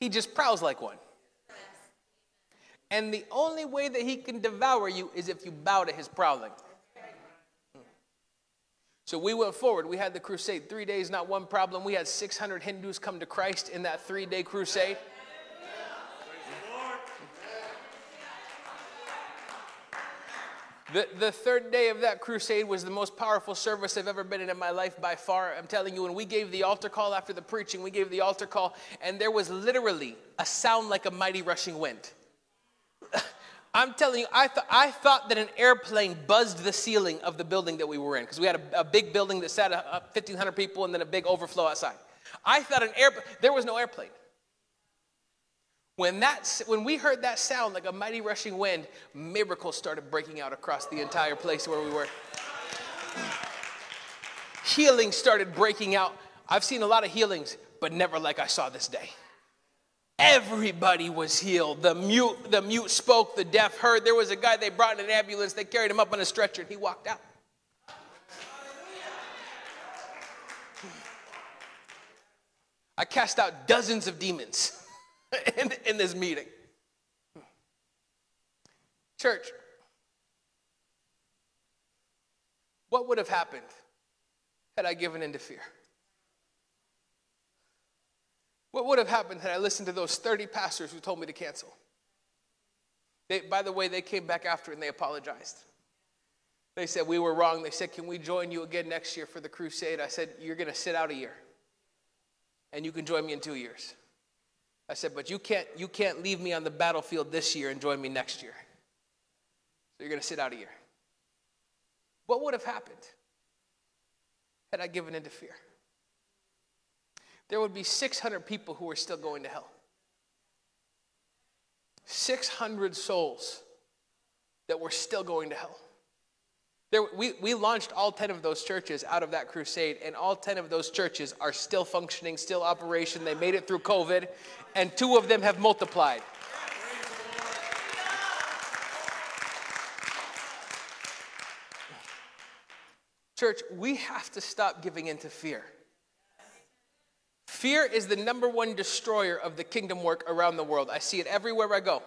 He just prowls like one. And the only way that he can devour you is if you bow to his prowling. So we went forward. We had the crusade. Three days, not one problem. We had 600 Hindus come to Christ in that three day crusade. The, the third day of that crusade was the most powerful service I've ever been in in my life by far. I'm telling you, when we gave the altar call after the preaching, we gave the altar call, and there was literally a sound like a mighty rushing wind. I'm telling you, I, th- I thought that an airplane buzzed the ceiling of the building that we were in because we had a, a, big building that sat 1,500 people and then a big overflow outside. I thought an air there was no airplane. When, that, when we heard that sound like a mighty rushing wind, miracles started breaking out across the entire place where we were. Healing started breaking out. I've seen a lot of healings, but never like I saw this day. Everybody was healed. The mute, the mute spoke, the deaf heard. There was a guy they brought in an ambulance, they carried him up on a stretcher, and he walked out. I cast out dozens of demons in, in this meeting. Church, what would have happened had I given in to fear? What would have happened had I listened to those 30 pastors who told me to cancel? They, by the way, they came back after and they apologized. They said, We were wrong. They said, Can we join you again next year for the crusade? I said, You're going to sit out a year and you can join me in two years. I said, But you can't, you can't leave me on the battlefield this year and join me next year. So you're going to sit out a year. What would have happened had I given in to fear? There would be 600 people who are still going to hell. 600 souls that were still going to hell. There, we, we launched all 10 of those churches out of that crusade, and all 10 of those churches are still functioning, still operation. They made it through COVID, and two of them have multiplied. Church, we have to stop giving in to fear. Fear is the number one destroyer of the kingdom work around the world. I see it everywhere I go.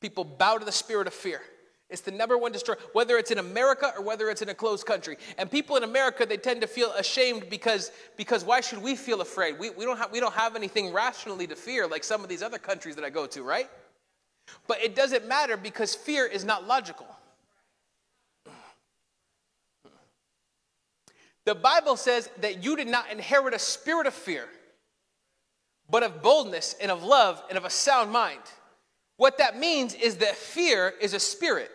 People bow to the spirit of fear. It's the number one destroyer, whether it's in America or whether it's in a closed country. And people in America, they tend to feel ashamed because, because why should we feel afraid? We, we, don't have, we don't have anything rationally to fear like some of these other countries that I go to, right? But it doesn't matter because fear is not logical. The Bible says that you did not inherit a spirit of fear but of boldness and of love and of a sound mind. What that means is that fear is a spirit.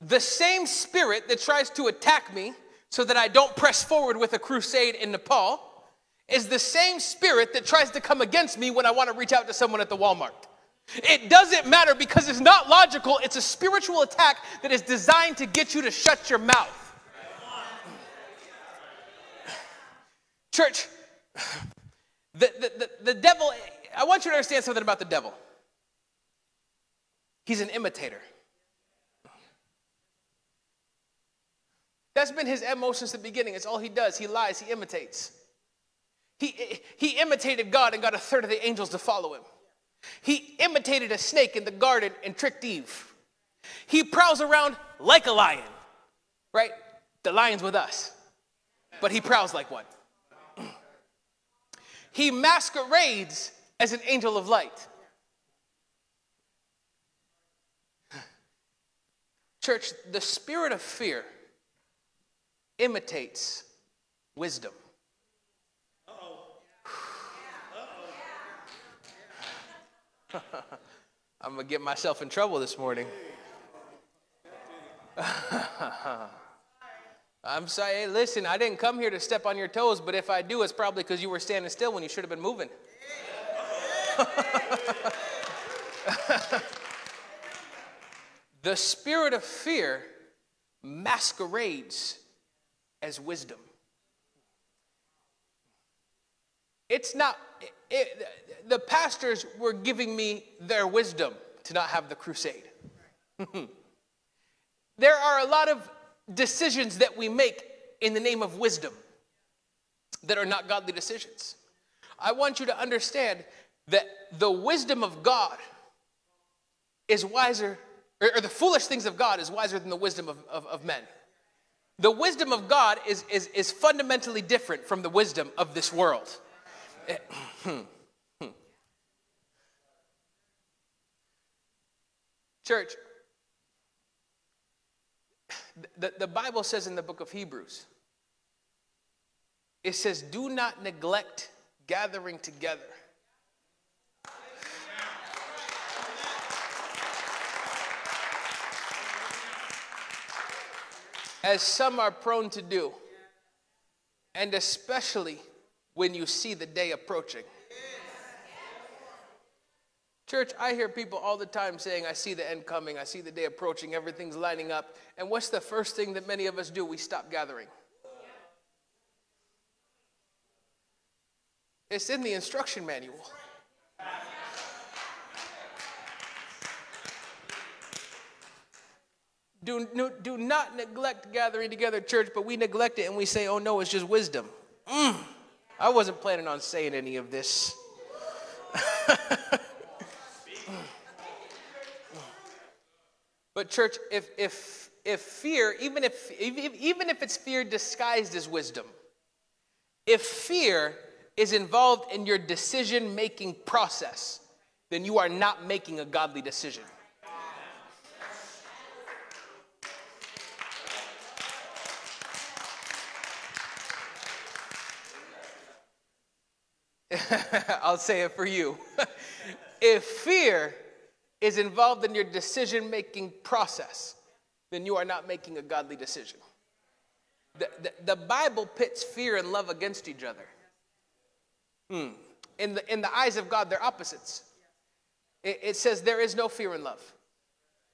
The same spirit that tries to attack me so that I don't press forward with a crusade in Nepal is the same spirit that tries to come against me when I want to reach out to someone at the Walmart. It doesn't matter because it's not logical. It's a spiritual attack that is designed to get you to shut your mouth. Church, the, the, the, devil, I want you to understand something about the devil. He's an imitator. That's been his MO since the beginning. It's all he does. He lies, he imitates. He, he imitated God and got a third of the angels to follow him. He imitated a snake in the garden and tricked Eve. He prowls around like a lion, right? The lion's with us, but he prowls like one. He masquerades as an angel of light. Church, the spirit of fear imitates wisdom. I'm going to get myself in trouble this morning. I'm sorry. Hey, listen, I didn't come here to step on your toes, but if I do, it's probably because you were standing still when you should have been moving. the spirit of fear masquerades as wisdom. It's not, it, the pastors were giving me their wisdom to not have the crusade. there are a lot of decisions that we make in the name of wisdom that are not godly decisions. I want you to understand that the wisdom of God is wiser, or, the foolish things of God is wiser than the wisdom of, of, of men. The wisdom of God is, is, is fundamentally different from the wisdom of this world. Church, the, the Bible says in the book of Hebrews, it says, do not neglect gathering together. As some are prone to do, and especially when you see the day approaching. Church, I hear people all the time saying, I see the end coming, I see the day approaching, everything's lining up. And what's the first thing that many of us do? We stop gathering. It's in the instruction manual. Do, do not neglect gathering together, church, but we neglect it and we say, oh no, it's just wisdom. Mm, I wasn't planning on saying any of this. But church, if if if fear, even if even if it's fear disguised as wisdom, if fear is involved in your decision making process, then you are not making a godly decision. I'll say it for you. if fear is involved in your decision making process, then you are not making a godly decision. The, the, the, Bible pits fear and love against each other. Hmm. In, the, in the eyes of God, they're opposites. It, it says there is no fear in love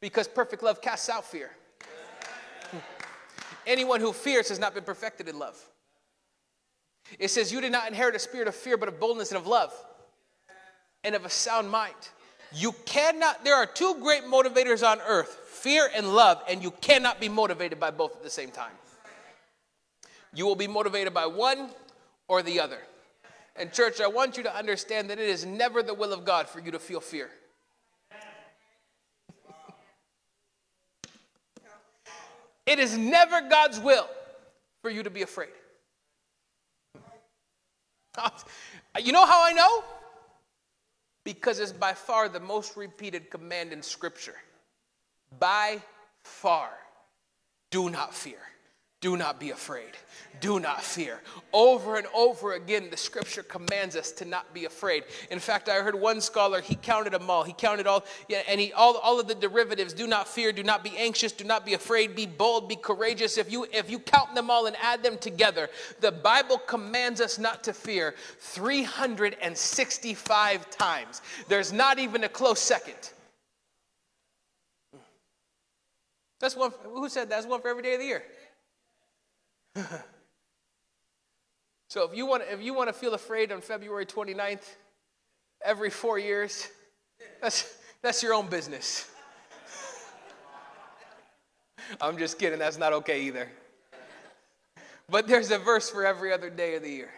because perfect love casts out fear. Hmm. Anyone who fears has not been perfected in love. It says, You did not inherit a spirit of fear, but of boldness and of love and of a sound mind. You cannot, there are two great motivators on earth fear and love, and you cannot be motivated by both at the same time. You will be motivated by one or the other. And, church, I want you to understand that it is never the will of God for you to feel fear. it is never God's will for you to be afraid. You know how I know? Because it's by far the most repeated command in Scripture. By far, do not fear. Do not be afraid. Do not fear. Over and over again, the scripture commands us to not be afraid. In fact, I heard one scholar, he counted them all. He counted all, yeah, and he all, all of the derivatives. Do not fear, do not be anxious, do not be afraid, be bold, be courageous. If you if you count them all and add them together, the Bible commands us not to fear 365 times. There's not even a close second. That's one, who said that? that's one for every day of the year. so if you want if you want to feel afraid on February 29th every 4 years, that's that's your own business. I'm just kidding, that's not okay either. but there's a verse for every other day of the year.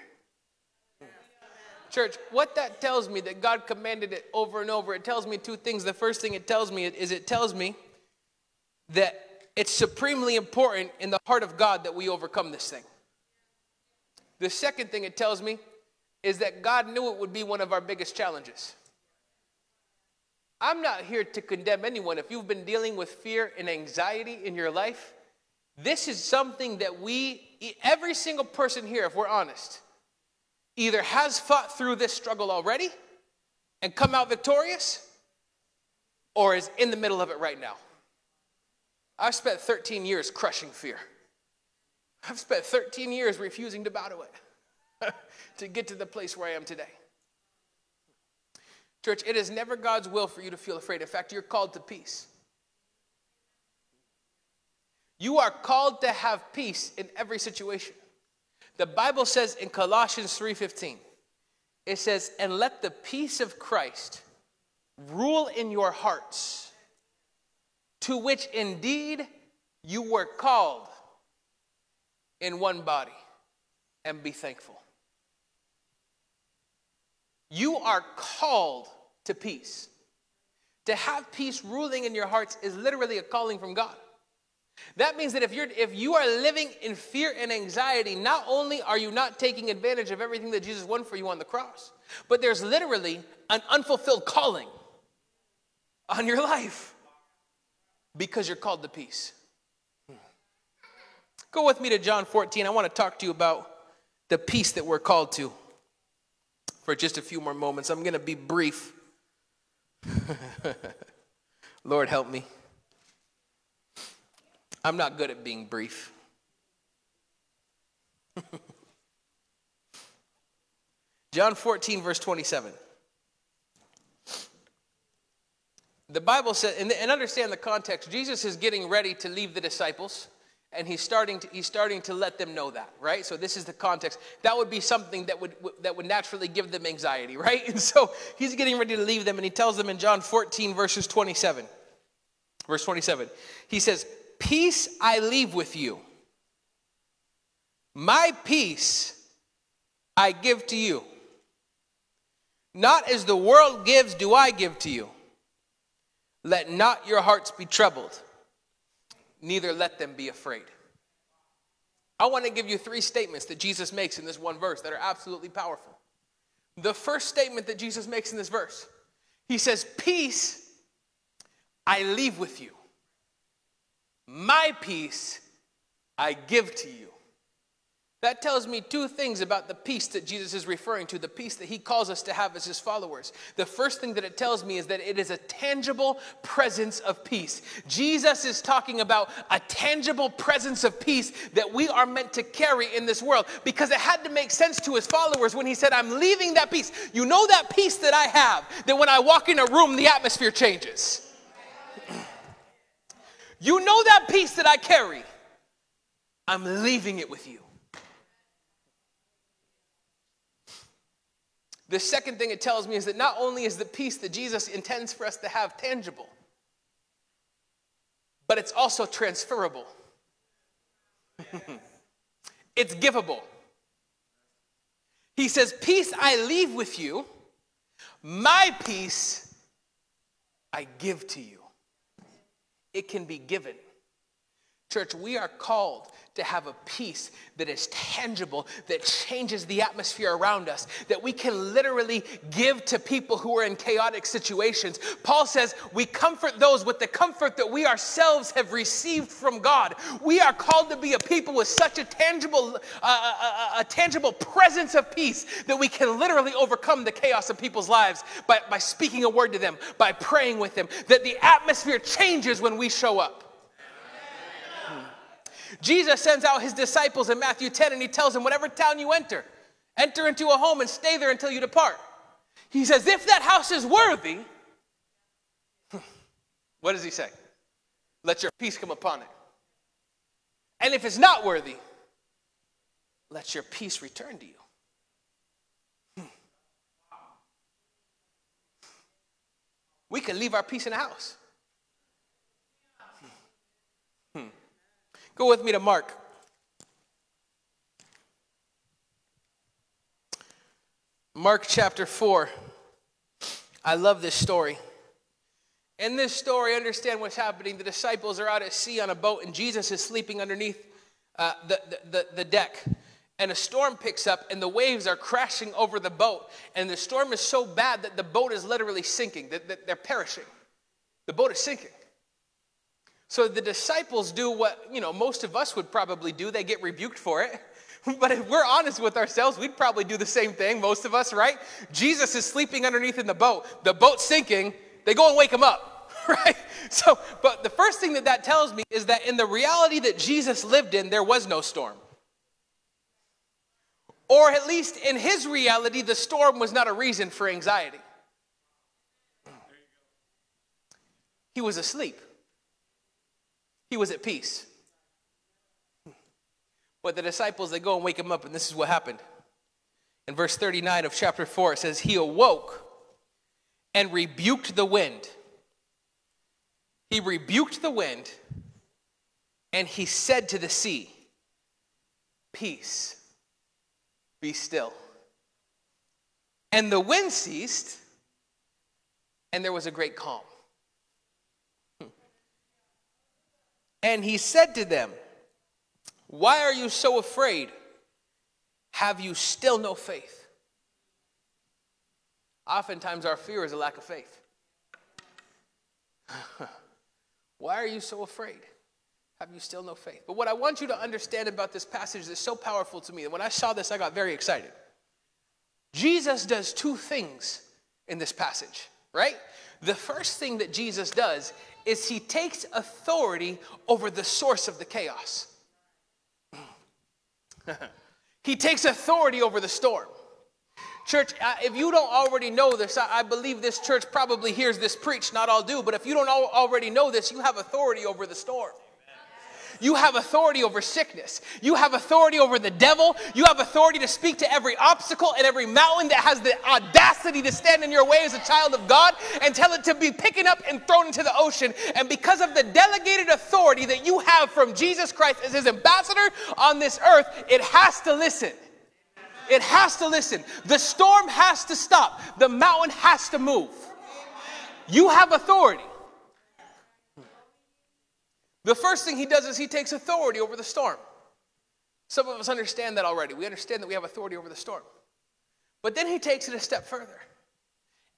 Church, what that tells me that God commanded it over and over, it tells me two things. The first thing it tells me is it tells me that it's supremely important in the heart of God that we overcome this thing. The second thing it tells me is that God knew it would be one of our biggest challenges. I'm not here to condemn anyone. If you've been dealing with fear and anxiety in your life, this is something that we, every single person here, if we're honest, either has fought through this struggle already and come out victorious or is in the middle of it right now. I've spent 13 years crushing fear. I've spent 13 years refusing to bow to it to get to the place where I am today. Church, it is never God's will for you to feel afraid. In fact, you're called to peace. You are called to have peace in every situation. The Bible says in Colossians 3:15, it says, "And let the peace of Christ rule in your hearts, to which indeed you were called in one body, and be thankful." You are called to peace. To have peace ruling in your hearts is literally a calling from God. That means that if you're if you are living in fear and anxiety, not only are you not taking advantage of everything that Jesus won for you on the cross, but there's literally an unfulfilled calling on your life because you're called to peace. Go with me to John 14. I want to talk to you about the peace that we're called to for just a few more moments. I'm going to be brief. Lord, help me. I'm not good at being brief. John 14, verse 27. The Bible says, and, understand the context, Jesus is getting ready to leave the disciples, and he's starting to, he's starting to let them know that, right? So this is the context. That would be something that would, that would naturally give them anxiety, right? And so he's getting ready to leave them, and he tells them in John 14, verses 27. Verse 27. He says, Peace I leave with you. My peace I give to you. Not as the world gives, do I give to you. Let not your hearts be troubled, neither let them be afraid. I want to give you three statements that Jesus makes in this one verse that are absolutely powerful. The first statement that Jesus makes in this verse, he says, Peace I leave with you. My peace I give to you. That tells me two things about the peace that Jesus is referring to, the peace that he calls us to have as his followers. The first thing that it tells me is that it is a tangible presence of peace. Jesus is talking about a tangible presence of peace that we are meant to carry in this world because it had to make sense to his followers when he said, I'm leaving that peace. You know that peace that I have, that when I walk in a room, the atmosphere changes. You know that peace that I carry. I'm leaving it with you. The second thing it tells me is that not only is the peace that Jesus intends for us to have tangible, but it's also transferable. it's givable. He says, Peace I leave with you, my peace I give to you it can be given. Church, we are called to have a peace that is tangible, that changes the atmosphere around us, that we can literally give to people who are in chaotic situations. Paul says we comfort those with the comfort that we ourselves have received from God. We are called to be a people with such a tangible, uh, a, uh, uh, a, tangible presence of peace that we can literally overcome the chaos of people's lives by, by speaking a word to them, by praying with them, that the atmosphere changes when we show up. Jesus sends out his disciples in Matthew 10 and he tells them, Whatever town you enter, enter into a home and stay there until you depart. He says, If that house is worthy, what does he say? Let your peace come upon it. And if it's not worthy, let your peace return to you. Hmm. We can leave our peace in the house. Go with me to Mark. Mark chapter 4. I love this story. In this story, understand what's happening. The disciples are out at sea on a boat, and Jesus is sleeping underneath uh, the, the, the deck. And a storm picks up, and the waves are crashing over the boat. And the storm is so bad that the boat is literally sinking, that they're perishing. The boat is sinking. So the disciples do what, you know, most of us would probably do. They get rebuked for it. But if we're honest with ourselves, we'd probably do the same thing, most of us, right? Jesus is sleeping underneath in the boat. The boat's sinking. They go and wake him up, right? So, but the first thing that that tells me is that in the reality that Jesus lived in, there was no storm. Or at least in his reality, the storm was not a reason for anxiety. He was asleep, he was at peace. But the disciples, they go and wake him up, and this is what happened. In verse 39 of chapter 4, it says, He awoke and rebuked the wind. He rebuked the wind, and he said to the sea, Peace, be still. And the wind ceased, and there was a great calm. And he said to them, why are you so afraid? Have you still no faith? Oftentimes, our fear is a lack of faith. Why are you so afraid? Have you still no faith? But what I want you to understand about this passage is so powerful to me that when I saw this, I got very excited. Jesus does two things in this passage, right? The first thing that Jesus does is he takes authority over the source of the chaos. he takes authority over the storm. Church, if you don't already know this, I believe this church probably hears this preached, not all do, but if you don't already know this, you have authority over the storm. You have authority over sickness. You have authority over the devil. You have authority to speak to every obstacle and every mountain that has the audacity to stand in your way as a child of God and tell it to be picking up and thrown into the ocean. And because of the delegated authority that you have from Jesus Christ as his ambassador on this earth, it has to listen. It has to listen. The storm has to stop. The mountain has to move. You have authority. The first thing he does is he takes authority over the storm. Some of us understand that already. We understand that we have authority over the storm. But then he takes it a step further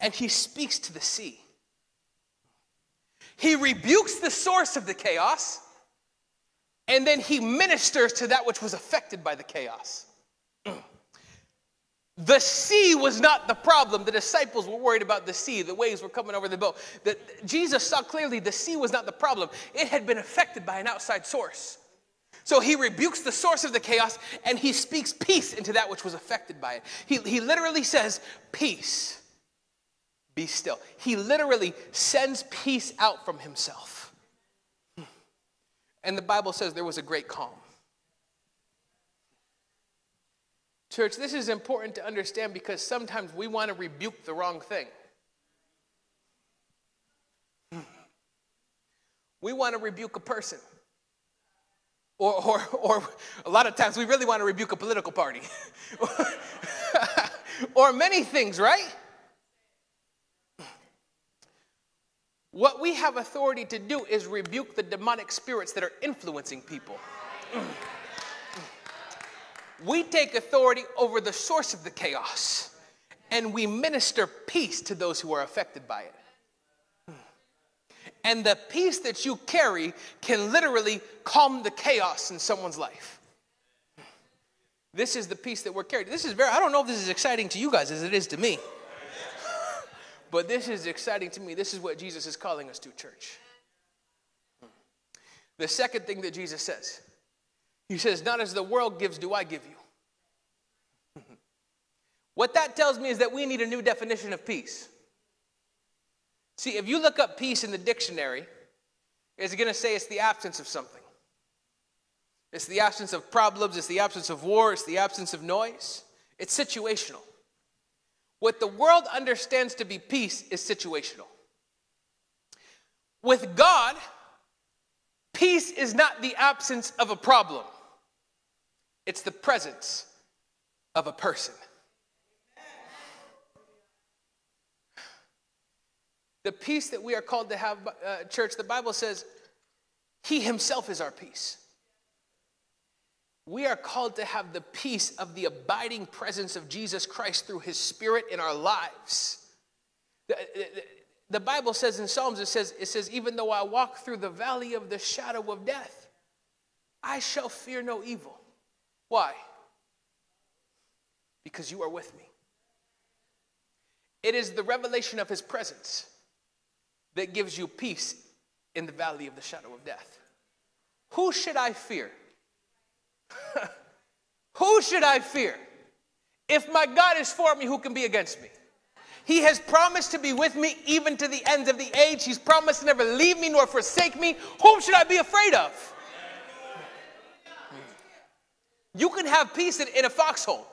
and he speaks to the sea. He rebukes the source of the chaos and then he ministers to that which was affected by the chaos. The sea was not the problem. The disciples were worried about the sea. The waves were coming over the boat. The, Jesus saw clearly the sea was not the problem. It had been affected by an outside source. So he rebukes the source of the chaos and he speaks peace into that which was affected by it. He, he literally says, Peace, be still. He literally sends peace out from himself. Hmm. And the Bible says there was a great calm. Church, this is important to understand because sometimes we want to rebuke the wrong thing. We want to rebuke a person. Or, or, or a lot of times we really want to rebuke a political party. or many things, right? What we have authority to do is rebuke the demonic spirits that are influencing people. We take authority over the source of the chaos and we minister peace to those who are affected by it. And the peace that you carry can literally calm the chaos in someone's life. This is the peace that we're carrying. This is very, I don't know if this is exciting to you guys as it is to me. But this is exciting to me. This is what Jesus is calling us to, church. The second thing that Jesus says he says, Not as the world gives, do I give you. what that tells me is that we need a new definition of peace. See, if you look up peace in the dictionary, it's going to say it's the absence of something. It's the absence of problems, it's the absence of war, it's the absence of noise. It's situational. What the world understands to be peace is situational. With God, peace is not the absence of a problem it's the presence of a person. The peace that we are called to have, uh, church, the Bible says, He Himself is our peace. We are called to have the peace of the abiding presence of Jesus Christ through His Spirit in our lives. The, the, the Bible says in Psalms, it says, it says, even though I walk through the valley of the shadow of death, I shall fear no evil. Why? Because you are with me. It is the revelation of his presence that gives you peace in the valley of the shadow of death. Who should I fear? who should I fear? If my God is for me, who can be against me? He has promised to be with me even to the ends of the age. He's promised to never leave me nor forsake me. Whom should I be afraid of? You can have peace in, in a foxhole.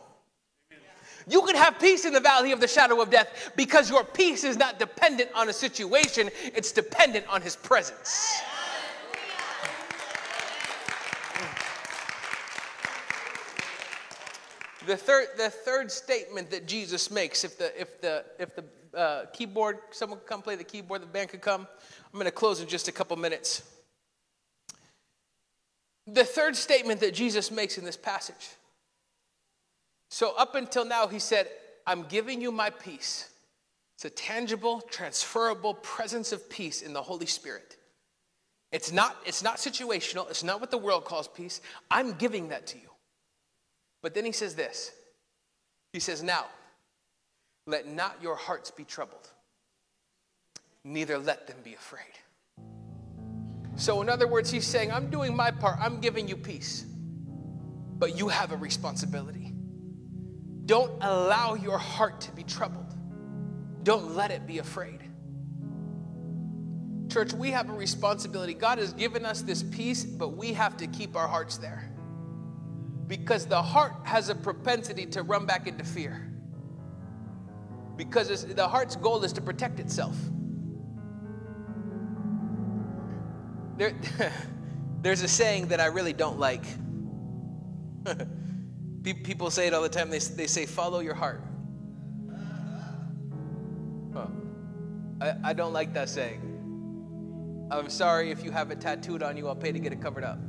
You can have peace in the valley of the shadow of death because your peace is not dependent on a situation, it's dependent on His presence. The third, the third statement that Jesus makes, if the, if the, if the uh, keyboard, someone come play the keyboard, the band could come. I'm going to close in just a couple minutes. The third statement that Jesus makes in this passage. So, up until now, he said, I'm giving you my peace. It's a tangible, transferable presence of peace in the Holy Spirit. It's not, it's not situational, it's not what the world calls peace. I'm giving that to you. But then he says this He says, Now, let not your hearts be troubled, neither let them be afraid. So, in other words, he's saying, I'm doing my part, I'm giving you peace, but you have a responsibility. Don't allow your heart to be troubled, don't let it be afraid. Church, we have a responsibility. God has given us this peace, but we have to keep our hearts there because the heart has a propensity to run back into fear. Because the heart's goal is to protect itself. There, there's a saying that I really don't like. People say it all the time. They, they say, follow your heart. I, I don't like that saying. I'm sorry if you have it tattooed on you, I'll pay to get it covered up.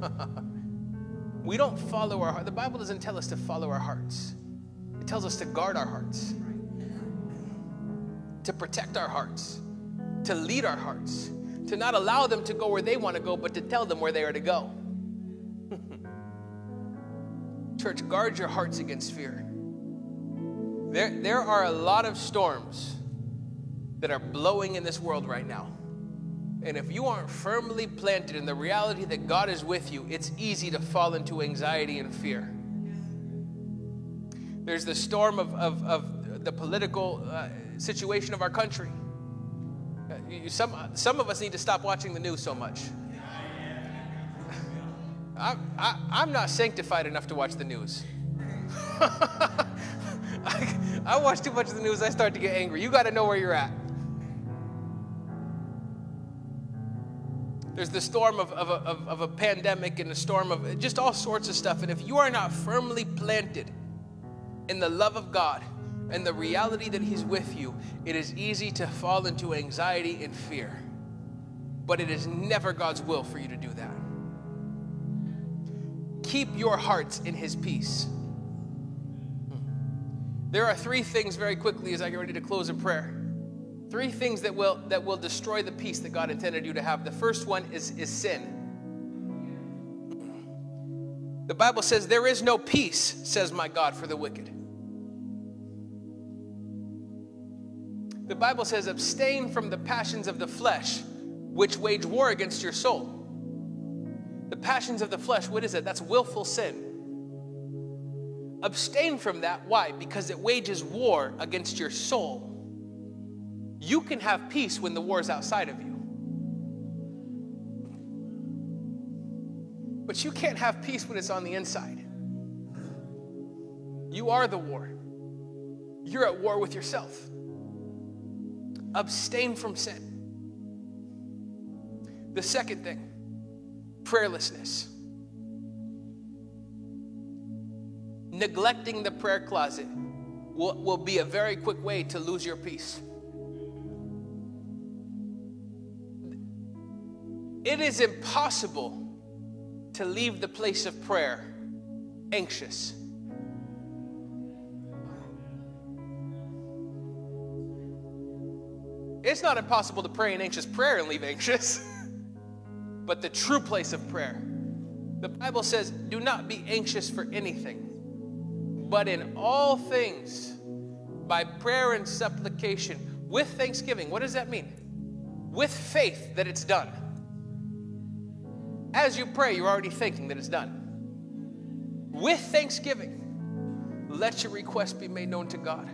We don't follow our heart. The Bible doesn't tell us to follow our hearts, it tells us to guard our hearts, to protect our hearts, to lead our hearts, to not allow them to go where they want to go, but to tell them where they are to go. Church, guard your hearts against fear. There, there are a lot of storms that are blowing in this world right now. And if you aren't firmly planted in the reality that God is with you, it's easy to fall into anxiety and fear. There's the storm of, of, of the political uh, situation of our country. Some, some of us need to stop watching the news so much. I, I, I'm not sanctified enough to watch the news. I, I watch too much of the news, I start to get angry. You got to know where you're at. There's the storm of, of, of, of a pandemic and the storm of just all sorts of stuff. And if you are not firmly planted in the love of God and the reality that He's with you, it is easy to fall into anxiety and fear. But it is never God's will for you to do that. Keep your hearts in His peace. Hmm. There are three things very quickly as I get ready to close in prayer Three things that will, that will destroy the peace that God intended you to have. The first one is, is sin. The Bible says, There is no peace, says my God, for the wicked. The Bible says, Abstain from the passions of the flesh, which wage war against your soul. The passions of the flesh, what is it? That's willful sin. Abstain from that. Why? Because it wages war against your soul. You can have peace when the war is outside of you. But you can't have peace when it's on the inside. You are the war. You're at war with yourself abstain from sin. The second thing, prayerlessness. Neglecting the prayer closet will, will be a very quick way to lose your peace. It is impossible to leave the place of prayer anxious. It's not impossible to pray an anxious prayer and leave anxious, but the true place of prayer. The Bible says, Do not be anxious for anything, but in all things, by prayer and supplication, with thanksgiving. What does that mean? With faith that it's done. As you pray, you're already thinking that it's done. With thanksgiving, let your request be made known to God.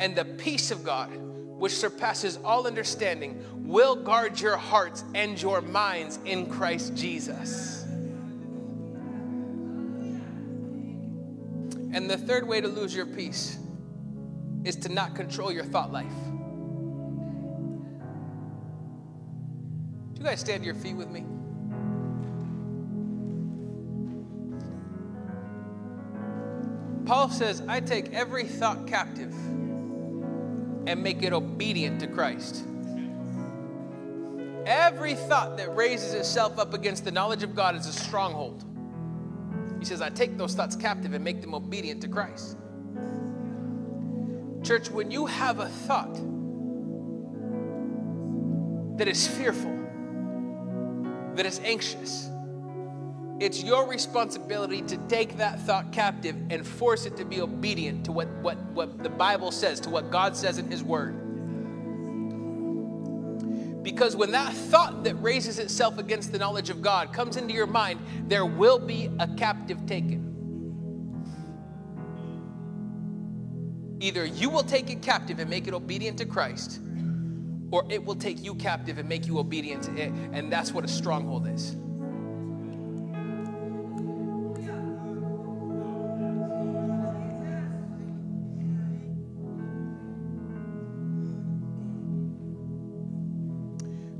And the peace of God, which surpasses all understanding, will guard your hearts and your minds in Christ Jesus. And the third way to lose your peace is to not control your thought life. Do you guys stand to your feet with me? Paul says, I take every thought captive and make it obedient to Christ. Every thought that raises itself up against the knowledge of God is a stronghold. He says, I take those thoughts captive and make them obedient to Christ. Church, when you have a thought that is fearful, that is anxious, it's your responsibility to take that thought captive and force it to be obedient to what, what, what the Bible says, to what God says in His Word. Because when that thought that raises itself against the knowledge of God comes into your mind, there will be a captive taken. Either you will take it captive and make it obedient to Christ, or it will take you captive and make you obedient to it. And that's what a stronghold is.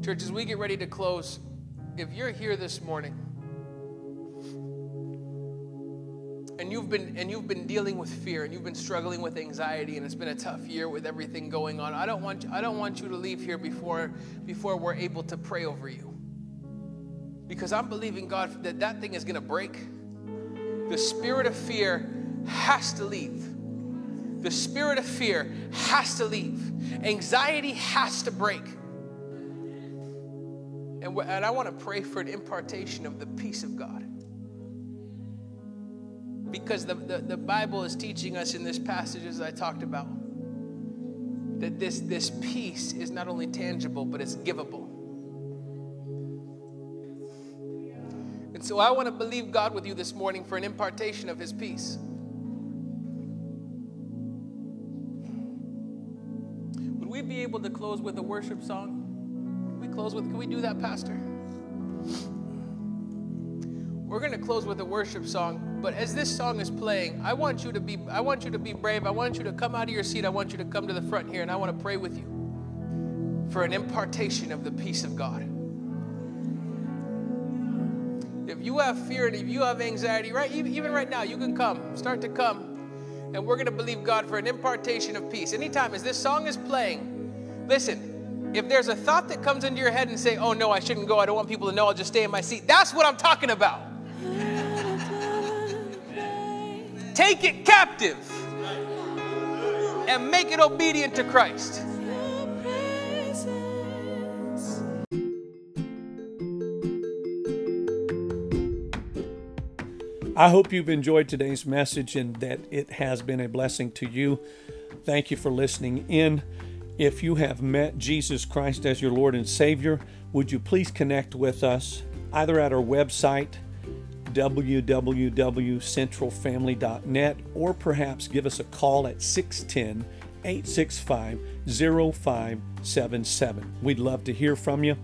Church, as we get ready to close, if you're here this morning and you've been and you've been dealing with fear and you've been struggling with anxiety and it's been a tough year with everything going on, I don't want I don't want you to leave here before before we're able to pray over you. Because I'm believing God that that thing is going to break. The spirit of fear has to leave. The spirit of fear has to leave. Anxiety has to break. And, and I want to pray for an impartation of the peace of God. Because the, the, the Bible is teaching us in this passage, as I talked about, that this, this peace is not only tangible, but it's givable. And so I want to believe God with you this morning for an impartation of his peace. Would we be able to close with a worship song? Close with? Can we do that, Pastor? We're going to close with a worship song, but as this song is playing, I want you to be I want you to be brave. I want you to come out of your seat. I want you to come to the front here and I want to pray with you for an impartation of the peace of God. If you have fear and if you have anxiety, right even right now, you can come. Start to come. And we're going to believe God for an impartation of peace. Anytime as this song is playing, listen, if there's a thought that comes into your head and say, oh no, I shouldn't go, I don't want people to know, I'll just stay in my seat, that's what I'm talking about. Take it captive and make it obedient to Christ. I hope you've enjoyed today's message and that it has been a blessing to you. Thank you for listening in. If you have met Jesus Christ as your Lord and Savior, would you please connect with us either at our website, www.centralfamily.net, or perhaps give us a call at 610 865 0577. We'd love to hear from you.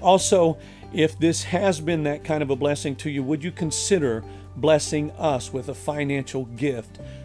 Also, if this has been that kind of a blessing to you, would you consider blessing us with a financial gift?